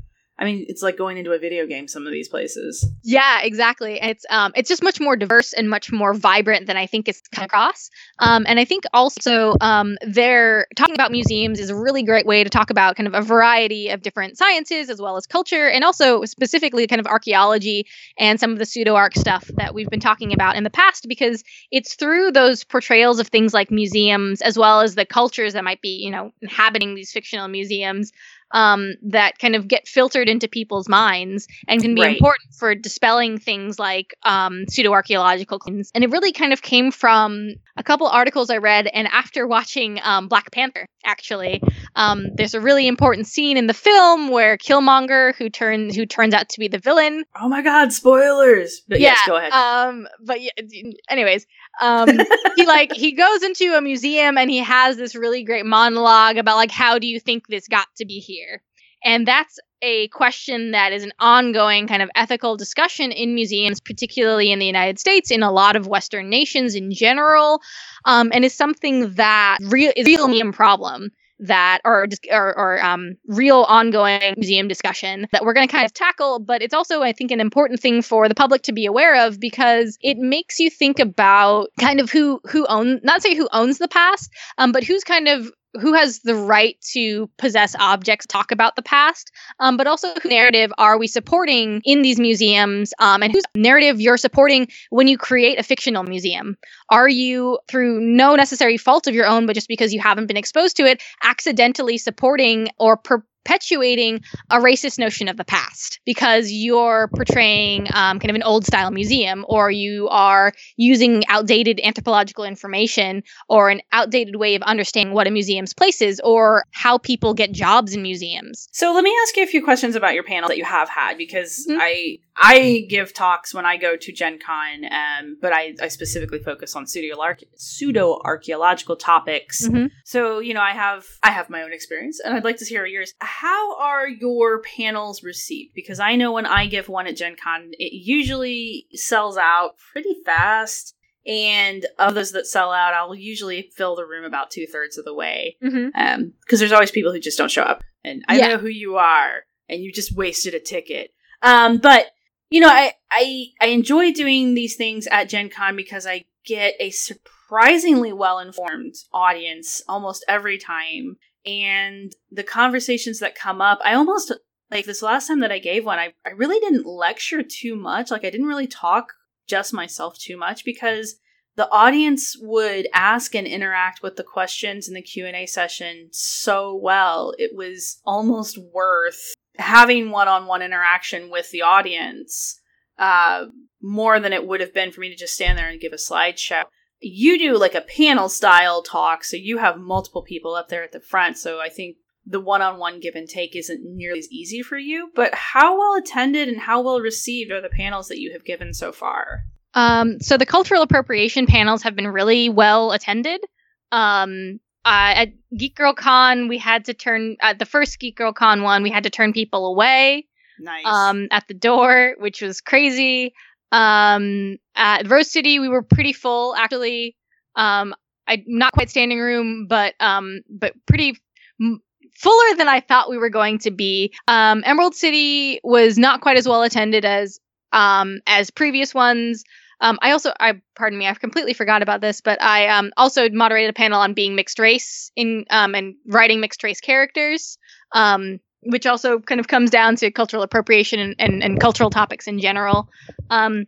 S3: I mean, it's like going into a video game. Some of these places.
S4: Yeah, exactly. It's um it's just much more diverse and much more vibrant than I think it's come across. Um, and I think also um they're talking about museums is a really great way to talk about kind of a variety of different sciences as well as culture and also specifically kind of archaeology and some of the pseudo arc stuff that we've been talking about in the past because it's through those portrayals of things like museums as well as the cultures that might be, you know, inhabiting these fictional museums um, that kind of get filtered into people's minds and can be
S3: Right.
S4: important for dispelling things like um, pseudo archaeological claims. And it really kind of came from a couple articles I read, and after watching um, Black Panther, actually, um, there's a really important scene in the film where Killmonger, who turns who turns out to be the villain,
S3: Oh my god! Spoilers. But yes, go ahead.
S4: um, but yeah, anyways, um, he like he goes into a museum and he has this really great monologue about like how do you think this got to be here, and that's a question that is an ongoing kind of ethical discussion in museums, particularly in the United States, in a lot of Western nations in general, um, and is something that real is a real museum problem that or or, or um, real ongoing museum discussion that we're going to kind of tackle but it's also i think an important thing for the public to be aware of because it makes you think about kind of who who own not say who owns the past um, but who's kind of who has the right to possess objects, talk about the past, um, but also whose narrative are we supporting in these museums, um, and whose narrative you're supporting when you create a fictional museum. Are you, through no necessary fault of your own, but just because you haven't been exposed to it, accidentally supporting or per- perpetuating a racist notion of the past because you're portraying um, kind of an old style museum or you are using outdated anthropological information or an outdated way of understanding what a museum's place is or how people get jobs in museums.
S3: So let me ask you a few questions about your panel that you have had because mm-hmm. I I give talks when I go to Gen Con, um, but I, I specifically focus on pseudo archaeological topics. Mm-hmm. So you know I have I have my own experience and I'd like to hear yours how are your panels received? Because I know when I give one at Gen Con, it usually sells out pretty fast. And of those that sell out, I'll usually fill the room about two thirds of the way. Because mm-hmm. um, there's always people who just don't show up. And I yeah. know who you are, and you just wasted a ticket. Um, but you know, I, I I enjoy doing these things at Gen Con because I get a surprisingly well informed audience almost every time. And the conversations that come up i almost like this last time that i gave one I, I really didn't lecture too much. Like i didn't really talk just myself too much because the audience would ask and interact with the questions in the q&a session so well. It was almost worth having one-on-one interaction with the audience uh, more than it would have been for me to just stand there and give a slideshow you do like a panel style talk, so you have multiple people up there at the front. So I think the one on one give and take isn't nearly as easy for you. But how well attended and how well received are the panels that you have given so far?
S4: Um, so the cultural appropriation panels have been really well attended. Um, uh, at Geek Girl Con, we had to turn at the first Geek Girl Con one, we had to turn people away.
S3: Nice.
S4: Um, at the door, which was crazy. Um, at Rose City, we were pretty full actually. Um, I not quite standing room, but um, but pretty m- fuller than I thought we were going to be. Um, Emerald City was not quite as well attended as um as previous ones. Um, I also, I pardon me, I've completely forgot about this, but I um, also moderated a panel on being mixed race in um, and writing mixed race characters. Um, which also kind of comes down to cultural appropriation and, and, and cultural topics in general. Um,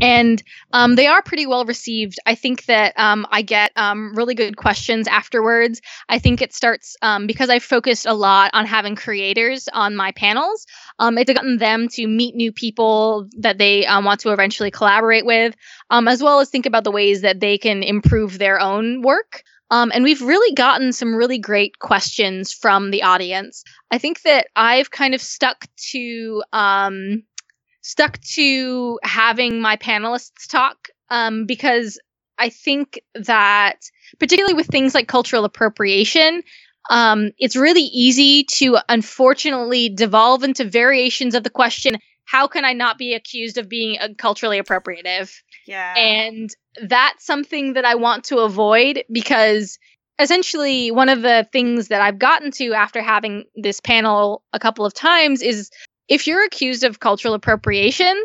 S4: and um, they are pretty well received. I think that um, I get um, really good questions afterwards. I think it starts um, because I've focused a lot on having creators on my panels. Um, it's gotten them to meet new people that they um, want to eventually collaborate with, as well as think about the ways that they can improve their own work. Um, and we've really gotten some really great questions from the audience. I think that I've kind of stuck to um, stuck to having my panelists talk um, because I think that particularly with things like cultural appropriation, um, it's really easy to unfortunately devolve into variations of the question how can I not be accused of being culturally appropriative?
S3: Yeah.
S4: And that's something that I want to avoid because essentially one of the things that I've gotten to after having this panel a couple of times is if you're accused of cultural appropriation,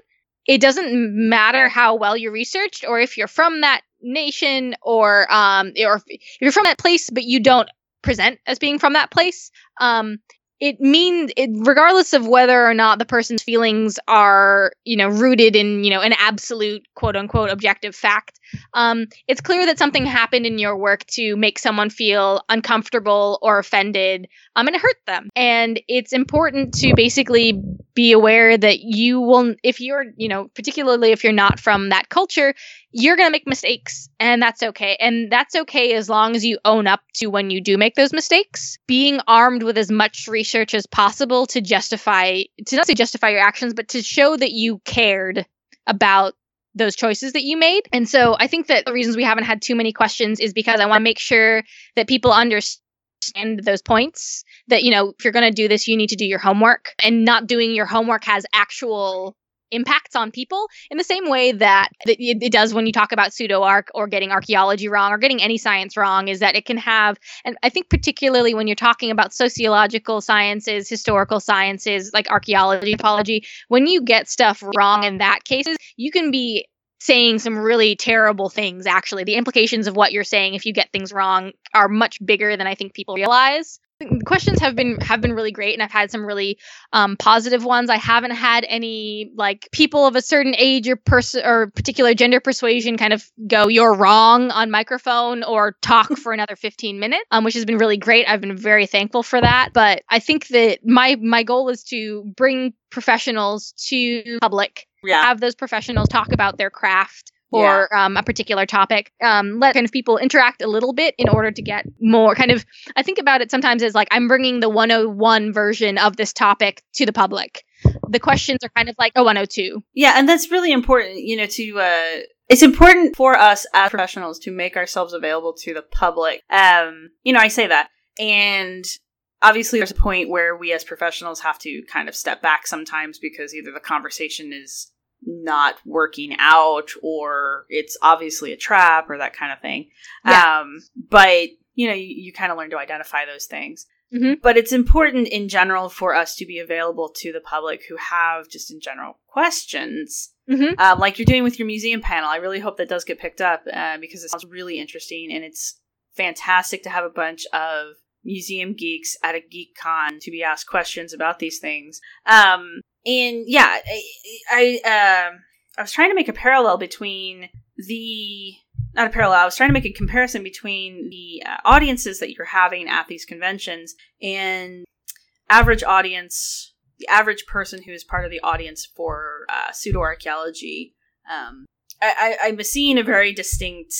S4: it doesn't matter how well you researched or if you're from that nation or um or if you're from that place but you don't present as being from that place um it means it regardless of whether or not the person's feelings are you know rooted in you know an absolute quote unquote objective fact um, it's clear that something happened in your work to make someone feel uncomfortable or offended I'm um, and hurt them. And it's important to basically be aware that you will if you're you know particularly if you're not from that culture you're going to make mistakes and that's okay. And that's okay as long as you own up to when you do make those mistakes. Being armed with as much research as possible to justify to not say justify your actions but to show that you cared about those choices that you made. And so i think that the reasons we haven't had too many questions is because i want to make sure that people understand those points that you know if you're going to do this you need to do your homework. And not doing your homework has actual impacts on people in the same way that it, does when you talk about pseudo arc or getting archaeology wrong or getting any science wrong is that it can have and i think particularly when you're talking about sociological sciences historical sciences like archaeology anthropology when you get stuff wrong in that cases you can be saying some really terrible things actually. The implications of what you're saying if you get things wrong are much bigger than i think people realize questions have been have been really great and i've had some really um, positive ones. I haven't had any like people of a certain age or person or particular gender persuasion kind of go you're wrong on microphone or talk for another 15 minutes um, which has been really great. I've been very thankful for that. But i think that my my goal is to bring professionals to public
S3: Yeah.
S4: have those professionals talk about their craft or um, a particular topic. Um, let kind of people interact a little bit in order to get more kind of. I think about it sometimes as like I'm bringing the 101 version of this topic to the public. The questions are kind of like a 102.
S3: Yeah, and that's really important, you know, to uh it's important for us as professionals to make ourselves available to the public. Um, you know, I say that. And obviously there's a point where we as professionals have to kind of step back sometimes because either the conversation is not working out or it's obviously a trap or that kind of thing.
S4: Yeah.
S3: Um, but you know, you, you kind of learn to identify those things.
S4: Mhm.
S3: But it's important in general for us to be available to the public who have just in general questions,
S4: Mm-hmm.
S3: um, like you're doing with your museum panel. I really hope that does get picked up uh, because it sounds really interesting and it's fantastic to have a bunch of museum geeks at a geek con to be asked questions about these things. Um, and yeah, I, I, um I was trying to make a parallel between the not a parallel. I was trying to make a comparison between the uh, audiences that you're having at these conventions and average audience, the average person who is part of the audience for uh, pseudo archaeology. Um, I, I, I'm seeing a very distinct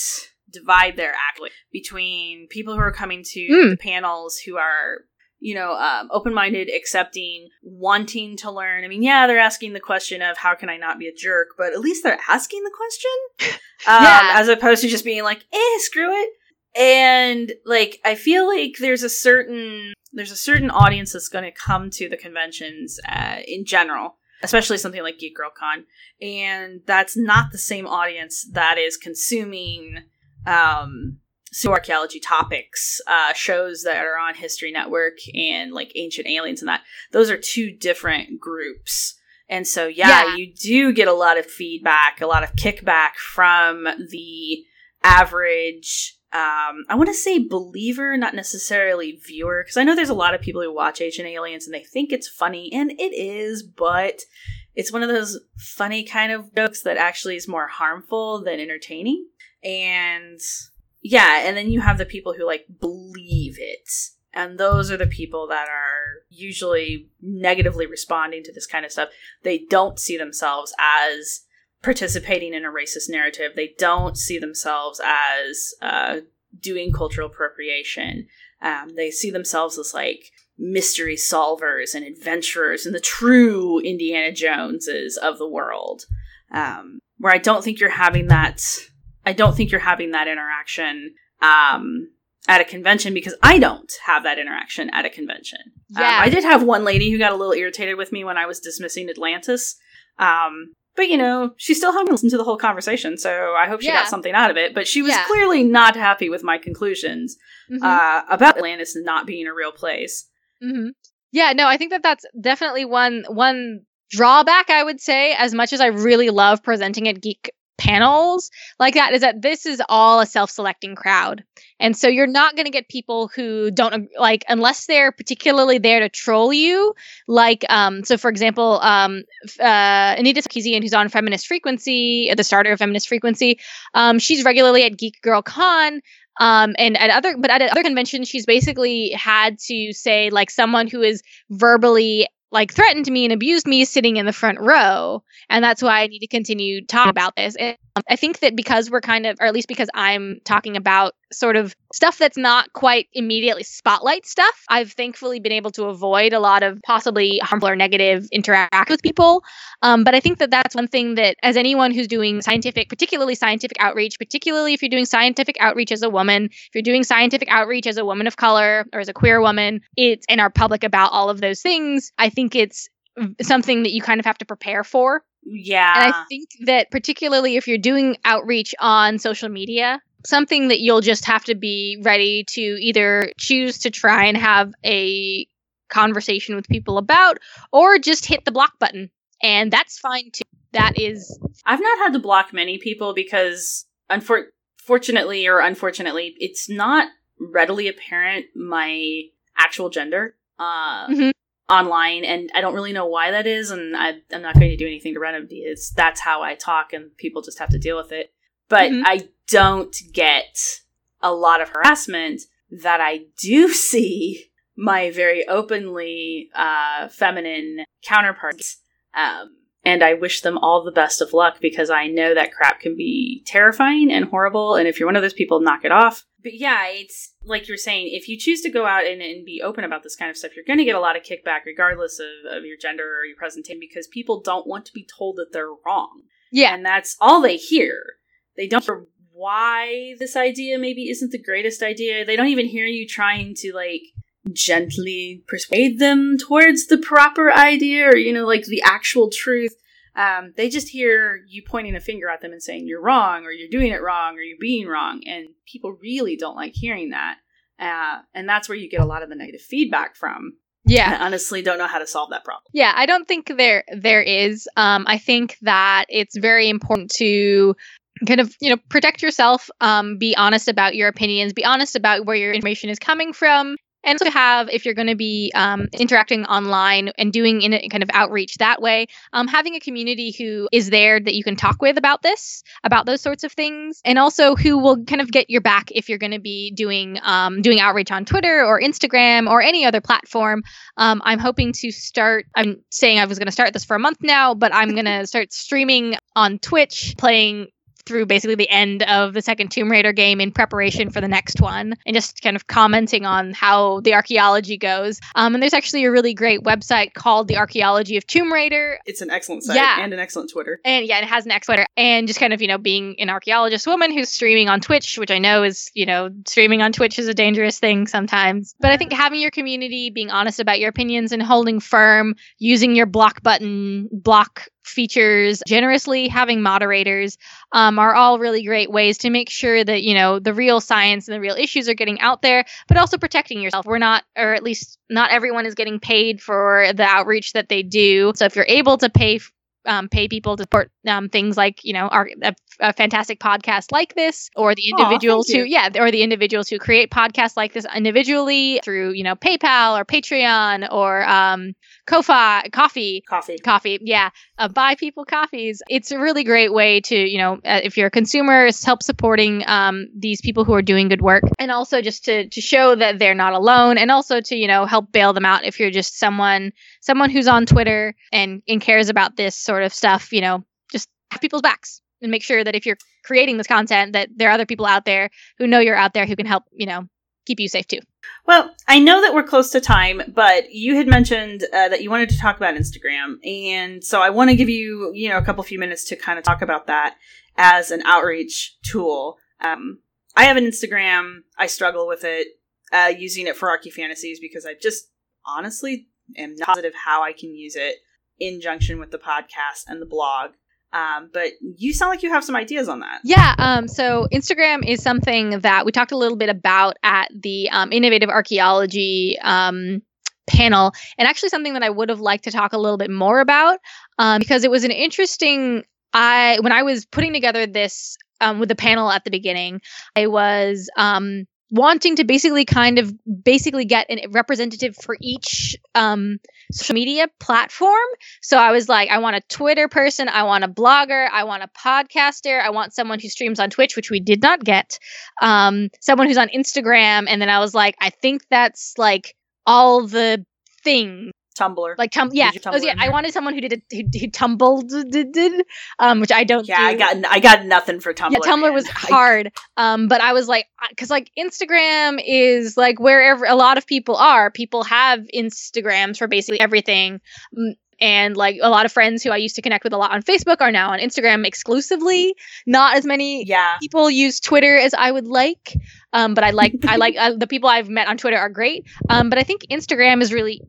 S3: divide there, actually, between people who are coming to
S4: Mm.
S3: the panels who are you know, um, open minded, accepting, wanting to learn. I mean, yeah, they're asking the question of how can I not be a jerk, but at least they're asking the question, um,
S4: Yeah.
S3: as opposed to just being like, eh, screw it. And like, I feel like there's a certain there's a certain audience that's going to come to the conventions uh, in general, especially something like Geek Girl Con, and that's not the same audience that is consuming um, archaeology topics, uh, shows that are on History Network and like Ancient Aliens and that. Those are two different groups. And so, yeah,
S4: Yeah.
S3: you do get a lot of feedback, a lot of kickback from the average, um, I want to say believer, not necessarily viewer, because I know there's a lot of people who watch Ancient Aliens and they think it's funny, and it is, but it's one of those funny kind of jokes that actually is more harmful than entertaining. And yeah, and then you have the people who like believe it. And those are the people that are usually negatively responding to this kind of stuff. They don't see themselves as participating in a racist narrative. They don't see themselves as uh, doing cultural appropriation. Um, they see themselves as like mystery solvers and adventurers and the true Indiana Joneses of the world. Um, where I don't think you're having that. I don't think you're having that interaction um, at a convention because I don't have that interaction at a convention. Um, I did have one lady who got a little irritated with me when I was dismissing Atlantis. Um, but you know, she still hadn't listened to the whole conversation, so I hope she
S4: Yeah.
S3: got something out of it. But she was
S4: Yeah.
S3: clearly not happy with my conclusions
S4: Mhm.
S3: uh, about Atlantis not being a real place.
S4: hmm Yeah, no, I think that that's definitely one one drawback I would say. As much as I really love presenting at geek panels like that, is that this is all a self-selecting crowd, and so you're not going to get people who don't like unless they're particularly there to troll you. Like, um, so for example, um, uh, Anita Sarkeesian, who's on Feminist Frequency, the starter of Feminist Frequency, um, she's regularly at Geek Girl Con um and at other but at other conventions she's basically had to say like someone who is verbally like threatened me and abused me sitting in the front row and that's why i need to continue talking about this. and um, i think that because we're kind of or at least because i'm talking about sort of stuff that's not quite immediately spotlight stuff i've thankfully been able to avoid a lot of possibly harmful or negative interact with people um, but I think that that's one thing that, as anyone who's doing scientific, particularly scientific outreach, particularly if you're doing scientific outreach as a woman, if you're doing scientific outreach as a woman of color or as a queer woman, it's and are public about all of those things. I think it's something that you kind of have to prepare for.
S3: Yeah,
S4: And I think that particularly if you're doing outreach on social media, something that you'll just have to be ready to either choose to try and have a conversation with people about or just hit the block button and that's fine too. That is
S3: I've not had to block many people because, unfortunately or unfortunately, it's not readily apparent my actual gender uh,
S4: Mhm.
S3: Online, and I don't really know why that is, and I, I'm not going to do anything to remedy it. It's that's how I talk, and people just have to deal with it. But
S4: Mhm.
S3: I don't get a lot of harassment that I do see my very openly uh, feminine counterparts. Um, and I wish them all the best of luck because I know that crap can be terrifying and horrible. And if you're one of those people, knock it off. But yeah, it's like you're saying, if you choose to go out and, and be open about this kind of stuff, you're going to get a lot of kickback regardless of, of your gender or your presentation because people don't want to be told that they're wrong.
S4: yeah.
S3: And that's all they hear. They don't hear why this idea maybe isn't the greatest idea. They don't even hear you trying to like gently persuade them towards the proper idea or, you know, like the actual truth. Um, they just hear you pointing a finger at them and saying you're wrong or you're doing it wrong or you're being wrong. And people really don't like hearing that. Uh, and that's where you get a lot of the negative feedback from.
S4: Yeah.
S3: I honestly don't know how to solve that problem.
S4: Yeah, I don't think there there is. Um, I think that it's very important to kind of you know protect yourself, um, be honest about your opinions, be honest about where your information is coming from, and also have if you're going to be um, interacting online and doing in kind of outreach that way, um, having a community who is there that you can talk with about this, about those sorts of things, and also who will kind of get your back if you're going to be doing um, doing outreach on Twitter or Instagram or any other platform. Um, I'm hoping to start. I'm saying I was going to start this for a month now, but I'm going to start streaming on Twitch, playing through basically the end of the second Tomb Raider game in preparation for the next one, and just kind of commenting on how the archaeology goes. Um, and there's actually a really great website called the Archaeology of Tomb Raider,
S3: It's an excellent site
S4: Yeah.
S3: and an excellent Twitter.
S4: and yeah, it has an X Twitter, and just kind of you know being an archaeologist woman who's streaming on Twitch, which I know is you know streaming on Twitch is a dangerous thing sometimes. But I think having your community, being honest about your opinions, and holding firm, using your block button, block features generously, having moderators, um, are all really great ways to make sure that you know the real science and the real issues are getting out there, but also protecting yourself. We're not, or at least not everyone is getting paid for the outreach that they do. So if you're able to pay um, pay people to support um, things like you know our, a, a fantastic podcast like this or the individuals who
S3: you.
S4: yeah or the individuals who create podcasts like this individually through you know paypal or patreon or um Ko-fi coffee
S3: Coffee.
S4: coffee yeah uh, buy people coffees it's a really great way to you know uh, if you're a consumer help supporting um, these people who are doing good work and also just to to show that they're not alone and also to you know help bail them out if you're just someone someone who's on twitter and and cares about this sort of stuff you know just have people's backs and make sure that if you're creating this content that there are other people out there who know you're out there who can help you know keep you safe too
S3: Well, I know that we're close to time, but you had mentioned uh, that you wanted to talk about Instagram, and so I want to give you, you know, a couple few minutes to kind of talk about that as an outreach tool. Um, I have an Instagram. I struggle with it, uh, using it for Archy Fantasies because I just honestly am not positive how I can use it in junction with the podcast and the blog. Um, but you sound like you have some ideas on that.
S4: Yeah. Um, so Instagram is something that we talked a little bit about at the um, Innovative Archaeology um, panel, and actually something that I would have liked to talk a little bit more about um, because it was an interesting. I when I was putting together this um, with the panel at the beginning, I was um, wanting to basically kind of basically get a representative for each um, social media platform. So I was like, I want a Twitter person, I want a blogger, I want a podcaster, I want someone who streams on Twitch, which we did not get, um, someone who's on Instagram, and then I was like, I think that's like all the things
S3: Tumblr.
S4: like tum yeah,
S3: you
S4: Oh, yeah I wanted someone who did it who, who tumbled did, did um which I don't
S3: yeah,
S4: do.
S3: I got I got nothing for Tumblr.
S4: Yeah, Tumblr
S3: man.
S4: was hard. Um, but I was like, because like Instagram is like wherever a lot of people are. People have Instagrams for basically everything. And like a lot of friends who I used to connect with a lot on Facebook are now on Instagram exclusively. Not as many
S3: yeah.
S4: people use Twitter as I would like. Um, but I like I like uh, the people I've met on Twitter are great. Um, but I think Instagram is really.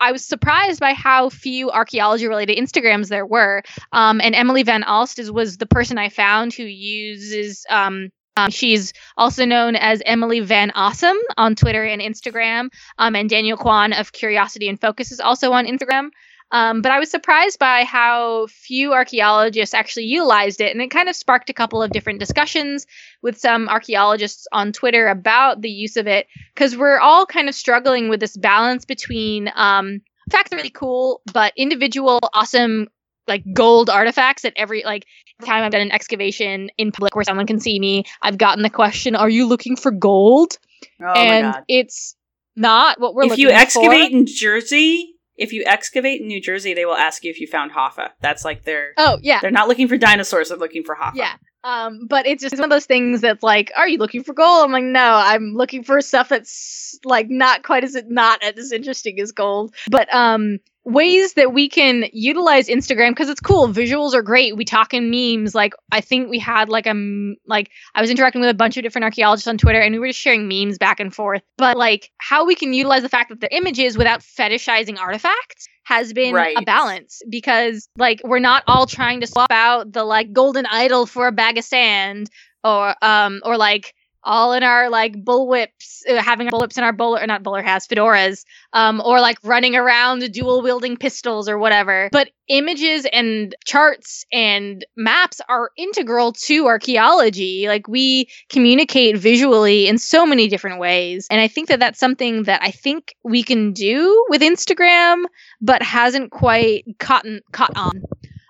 S4: I was surprised by how few archaeology related Instagrams there were. Um, and Emily Van Alst is, was the person I found who uses. Um, um, she's also known as Emily Van Awesome on Twitter and Instagram. Um, and Daniel Kwan of Curiosity and Focus is also on Instagram. Um, but I was surprised by how few archaeologists actually utilized it. And it kind of sparked a couple of different discussions with some archaeologists on Twitter about the use of it because we're all kind of struggling with this balance between um, facts are really cool, but individual awesome like gold artifacts at every like time I've done an excavation in public where someone can see me, I've gotten the question, "Are you looking for gold?"
S3: Oh
S4: and it's not what we're
S3: if you excavate
S4: for.
S3: in Jersey, if you excavate in New Jersey, they will ask you if you found Hoffa. That's like their
S4: Oh yeah,
S3: they're not looking for dinosaurs, they're looking for Hoffa.
S4: yeah. Um, but it's just one of those things that's like, are you looking for gold? I'm like, no, I'm looking for stuff that's like not quite as not as interesting as gold. But um, ways that we can utilize Instagram because it's cool. Visuals are great. We talk in memes. Like I think we had like a like I was interacting with a bunch of different archaeologists on Twitter, and we were just sharing memes back and forth. But like how we can utilize the fact that they're images without fetishizing artifacts has been a balance because like we're not all trying to swap out the like golden idol for a bag of sand or um or like all in our like bullwhips uh, having bullwhips in our bowler or not bowler hats fedoras um or like running around dual wielding pistols or whatever. But images and charts and maps are integral to archaeology. Like we communicate visually in so many different ways. And i think that that's something that i think we can do with instagram but hasn't quite caught, caught on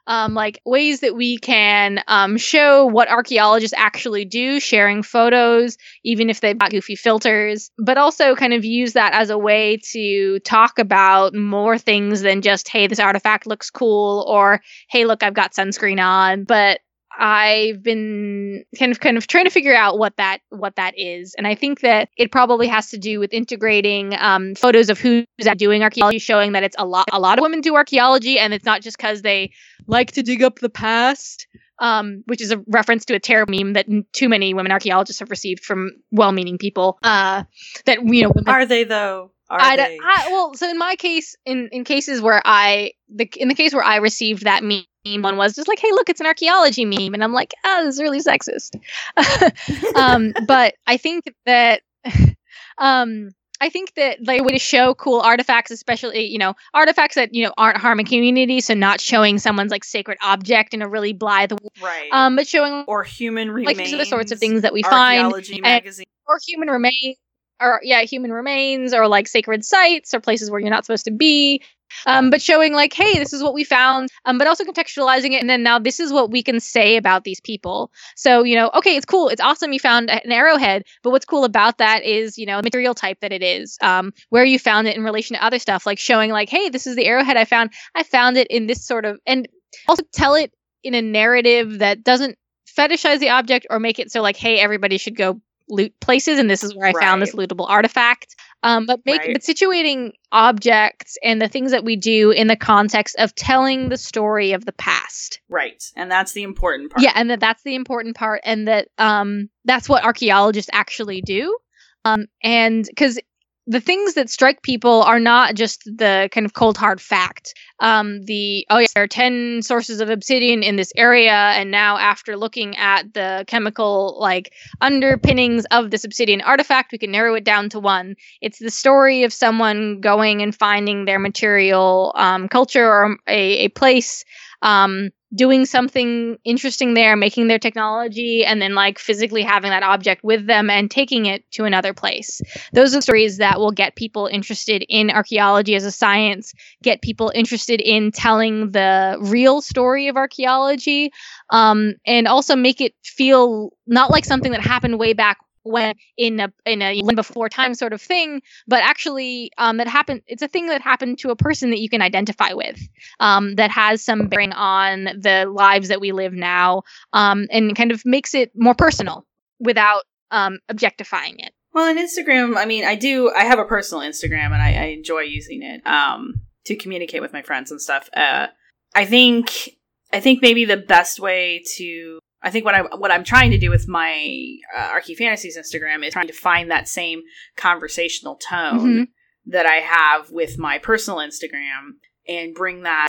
S4: um, like ways that we can um, show what archaeologists actually do, sharing photos, even if they've got goofy filters, but also kind of use that as a way to talk about more things than just, hey, this artifact looks cool, or hey, look, I've got sunscreen on. But I've been kind of kind of trying to figure out what that what that is, and I think that it probably has to do with integrating um, photos of who's doing archaeology, showing that it's a lot a lot of women do archaeology, and it's not just because they like to dig up the past, um, which is a reference to a terrible meme that too many women archaeologists have received from well-meaning people. Uh, that you know,
S3: Are they though?
S4: I. I well, so in my case, in in cases where I the in the case where I received that meme, one was just like, hey, look, it's an archaeology meme, and I'm like, ah, this is really sexist. um, but I think that, um. I think that like a way to show cool artifacts, especially you know artifacts that you know aren't harming community, so not showing someone's like sacred object in a really blithe, way.
S3: right.
S4: um, but showing
S3: or human remains.
S4: like these are the sorts of things that we find
S3: Archaeology
S4: and-
S3: magazine.
S4: or human remains or yeah human remains or like sacred sites or places where you're not supposed to be um, but showing like hey this is what we found um, but also contextualizing it and then now this is what we can say about these people. So you know okay it's cool it's awesome you found an arrowhead but what's cool about that is you know the material type that it is um, where you found it in relation to other stuff like showing like hey this is the arrowhead i found i found it in this sort of and also tell it in a narrative that doesn't fetishize the object or make it so like hey everybody should go loot places and this is where i found this lootable artifact um, but make
S3: Right.
S4: but situating objects and the things that we do in the context of telling the story of the past
S3: Right. And that's the important part.
S4: yeah and that that's the important part and that um that's what archaeologists actually do um and because the things that strike people are not just the kind of cold hard fact. Um the oh yeah there are 10 sources of obsidian in this area and now after looking at the chemical like underpinnings of this obsidian artifact we can narrow it down to one. It's the story of someone going and finding their material um, culture or a, a place um, doing something interesting there, making their technology, and then like physically having that object with them and taking it to another place. Those are stories that will get people interested in archaeology as a science, get people interested in telling the real story of archaeology, um, and also make it feel not like something that happened way back when in a in a when before time sort of thing, but actually um, that happened. It's a thing that happened to a person that you can identify with um, that has some bearing on the lives that we live now um, and kind of makes it more personal without um, objectifying it.
S3: Well, on Instagram, I mean, I do. I have a personal Instagram, and I, I enjoy using it um, to communicate with my friends and stuff. Uh, I think, I think maybe the best way to, I think what I what I'm trying to do with my uh, Archy Fantasies Instagram is trying to find that same conversational tone
S4: Mhm.
S3: that I have with my personal Instagram and bring that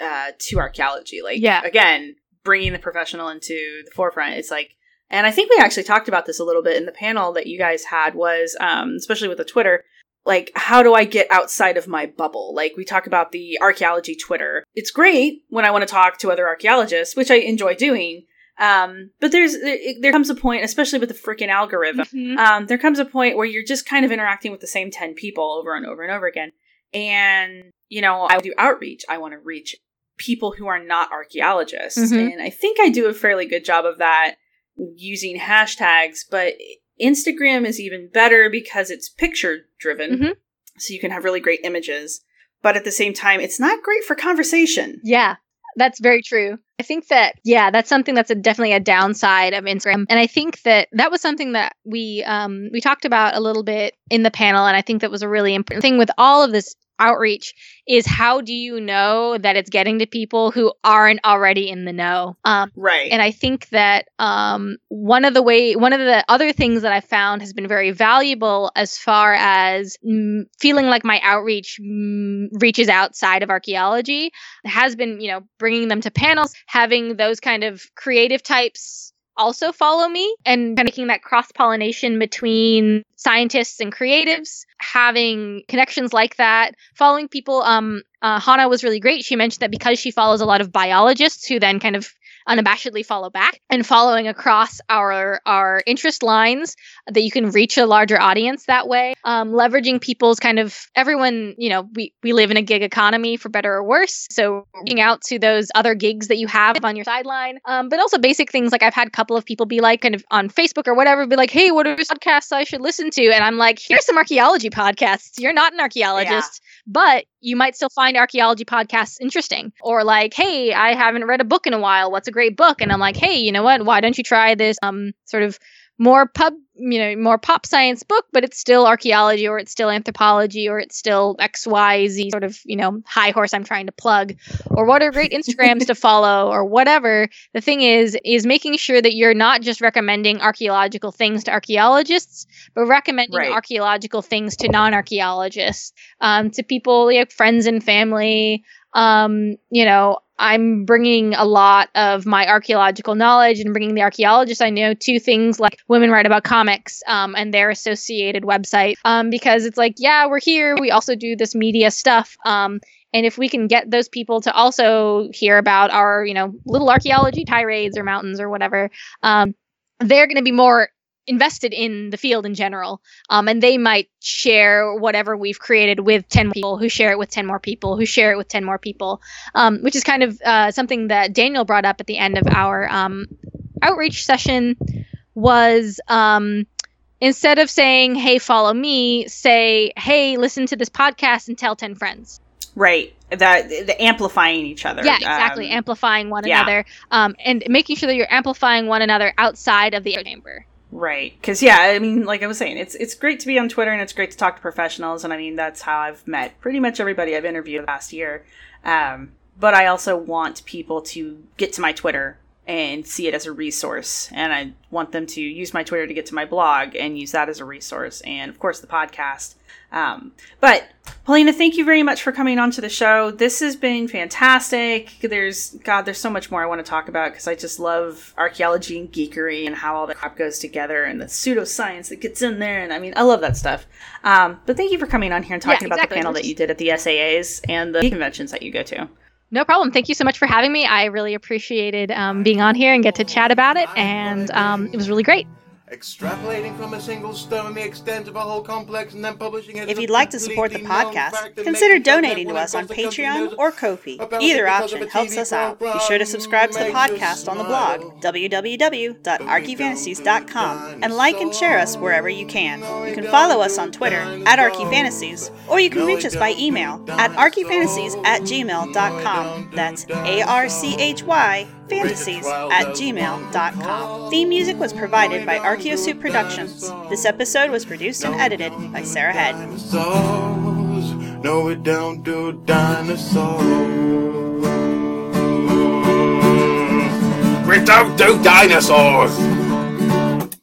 S3: uh, to archaeology. Like,
S4: Yeah.
S3: again, bringing the professional into the forefront. It's like and I think we actually talked about this a little bit in the panel that you guys had was, um, especially with the Twitter, like how do I get outside of my bubble? Like we talk about the archaeology Twitter. It's great when I want to talk to other archaeologists, which I enjoy doing. Um, but there's there, there comes a point, especially with the freaking algorithm.
S4: Mhm.
S3: Um, there comes a point where you're just kind of interacting with the same ten people over and over and over again. And you know, I do outreach. I want to reach people who are not archaeologists,
S4: Mhm.
S3: and I think I do a fairly good job of that using hashtags. But Instagram is even better because it's picture driven,
S4: Mhm.
S3: so you can have really great images. But at the same time, it's not great for conversation.
S4: Yeah, that's very true. I think that yeah, that's something that's a, definitely a downside of Instagram, and I think that that was something that we um, we talked about a little bit in the panel, and I think that was a really important thing with all of this outreach is how do you know that it's getting to people who aren't already in the know um,
S3: Right.
S4: and I think that um, one of the way one of the other things that I found has been very valuable as far as mm, feeling like my outreach mm, reaches outside of archaeology has been you know bringing them to panels, having those kind of creative types also follow me and kind of making that cross pollination between scientists and creatives having connections like that following people. Um uh, was really great. She mentioned that because she follows a lot of biologists who then kind of unabashedly follow back and following across our our interest lines that you can reach a larger audience that way. Um, leveraging people's kind of everyone you know we we live in a gig economy for better or worse. So reaching out to those other gigs that you have on your sideline. Um, but also basic things like i've had a couple of people be like kind of on facebook or whatever be like hey what are podcasts i should listen to? And i'm like here's some archaeology podcasts. You're not an archaeologist but you might still find archaeology podcasts interesting. Or like, hey, I haven't read a book in a while. What's a great book? And I'm like, hey, you know what? Why don't you try this um sort of more pub, you know, more pop science book, but it's still archaeology or it's still anthropology or it's still X, Y, Z sort of, you know, high horse I'm trying to plug. Or what are great Instagrams to follow or whatever. The thing is, is making sure that you're not just recommending archaeological things to archaeologists, but recommending
S3: Right.
S4: archaeological things to non-archaeologists um, to people like friends and family um, you know i'm bringing a lot of my archaeological knowledge and bringing the archaeologists i know to things like women write about comics um, and their associated website. Um, because it's like yeah we're here. We also do this media stuff. Um, and if we can get those people to also hear about our you know little archaeology tirades or mountains or whatever um, they're going to be more invested in the field in general um, and they might share whatever we've created with 10 people who share it with 10 more people who share it with 10 more people um, which is kind of uh, something that daniel brought up at the end of our um, outreach session was um, instead of saying hey follow me say hey listen to this podcast and tell 10 friends
S3: right. That the amplifying each other.
S4: yeah exactly
S3: Um,
S4: amplifying one
S3: yeah.
S4: another um, and making sure that you're amplifying one another outside of the chamber
S3: Right. Because yeah, I mean, like I was saying, it's it's great to be on Twitter and it's great to talk to professionals, and I mean that's how I've met pretty much everybody I've interviewed past year. Um, but I also want people to get to my Twitter and see it as a resource, and I want them to use my Twitter to get to my blog and use that as a resource, and of course the podcast. Um, but Paulina, thank you very much for coming on to the show. This has been fantastic. There's God, there's so much more I want to talk about because I just love archaeology and geekery and how all the crap goes together and the pseudoscience that gets in there. And I mean, I love that stuff. Um, but thank you for coming on here and talking
S4: Yeah,
S3: about the panel that you did at the SAAs and the conventions that you go to.
S4: No problem. Thank you so much for having me. I really appreciated um, being on here and get to chat about it, and um, it was really great.
S1: Extrapolating from a single stone the extent of a whole complex and then publishing it.
S2: If you'd like to support the podcast, consider
S1: makes it so
S2: donating to us on
S1: when across the country
S2: Patreon or Ko-fi. Either option helps us out. Be sure to subscribe to the podcast on the blog,
S1: smile.
S2: www.archyfantasies.com, and like and share us wherever you can. You can follow us on Twitter at ArchyFantasies, or you can reach us by email at archyfantasies at gmail.com. That's A-R-C-H-Y fantasies at gmail.com. Theme music was provided by Archeosuit Productions. This episode was produced and edited by Sarah Head.
S1: No, we don't do dinosaurs. We don't do dinosaurs.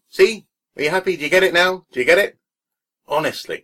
S1: See? Are you happy? Do you get it now? Do you get it? Honestly.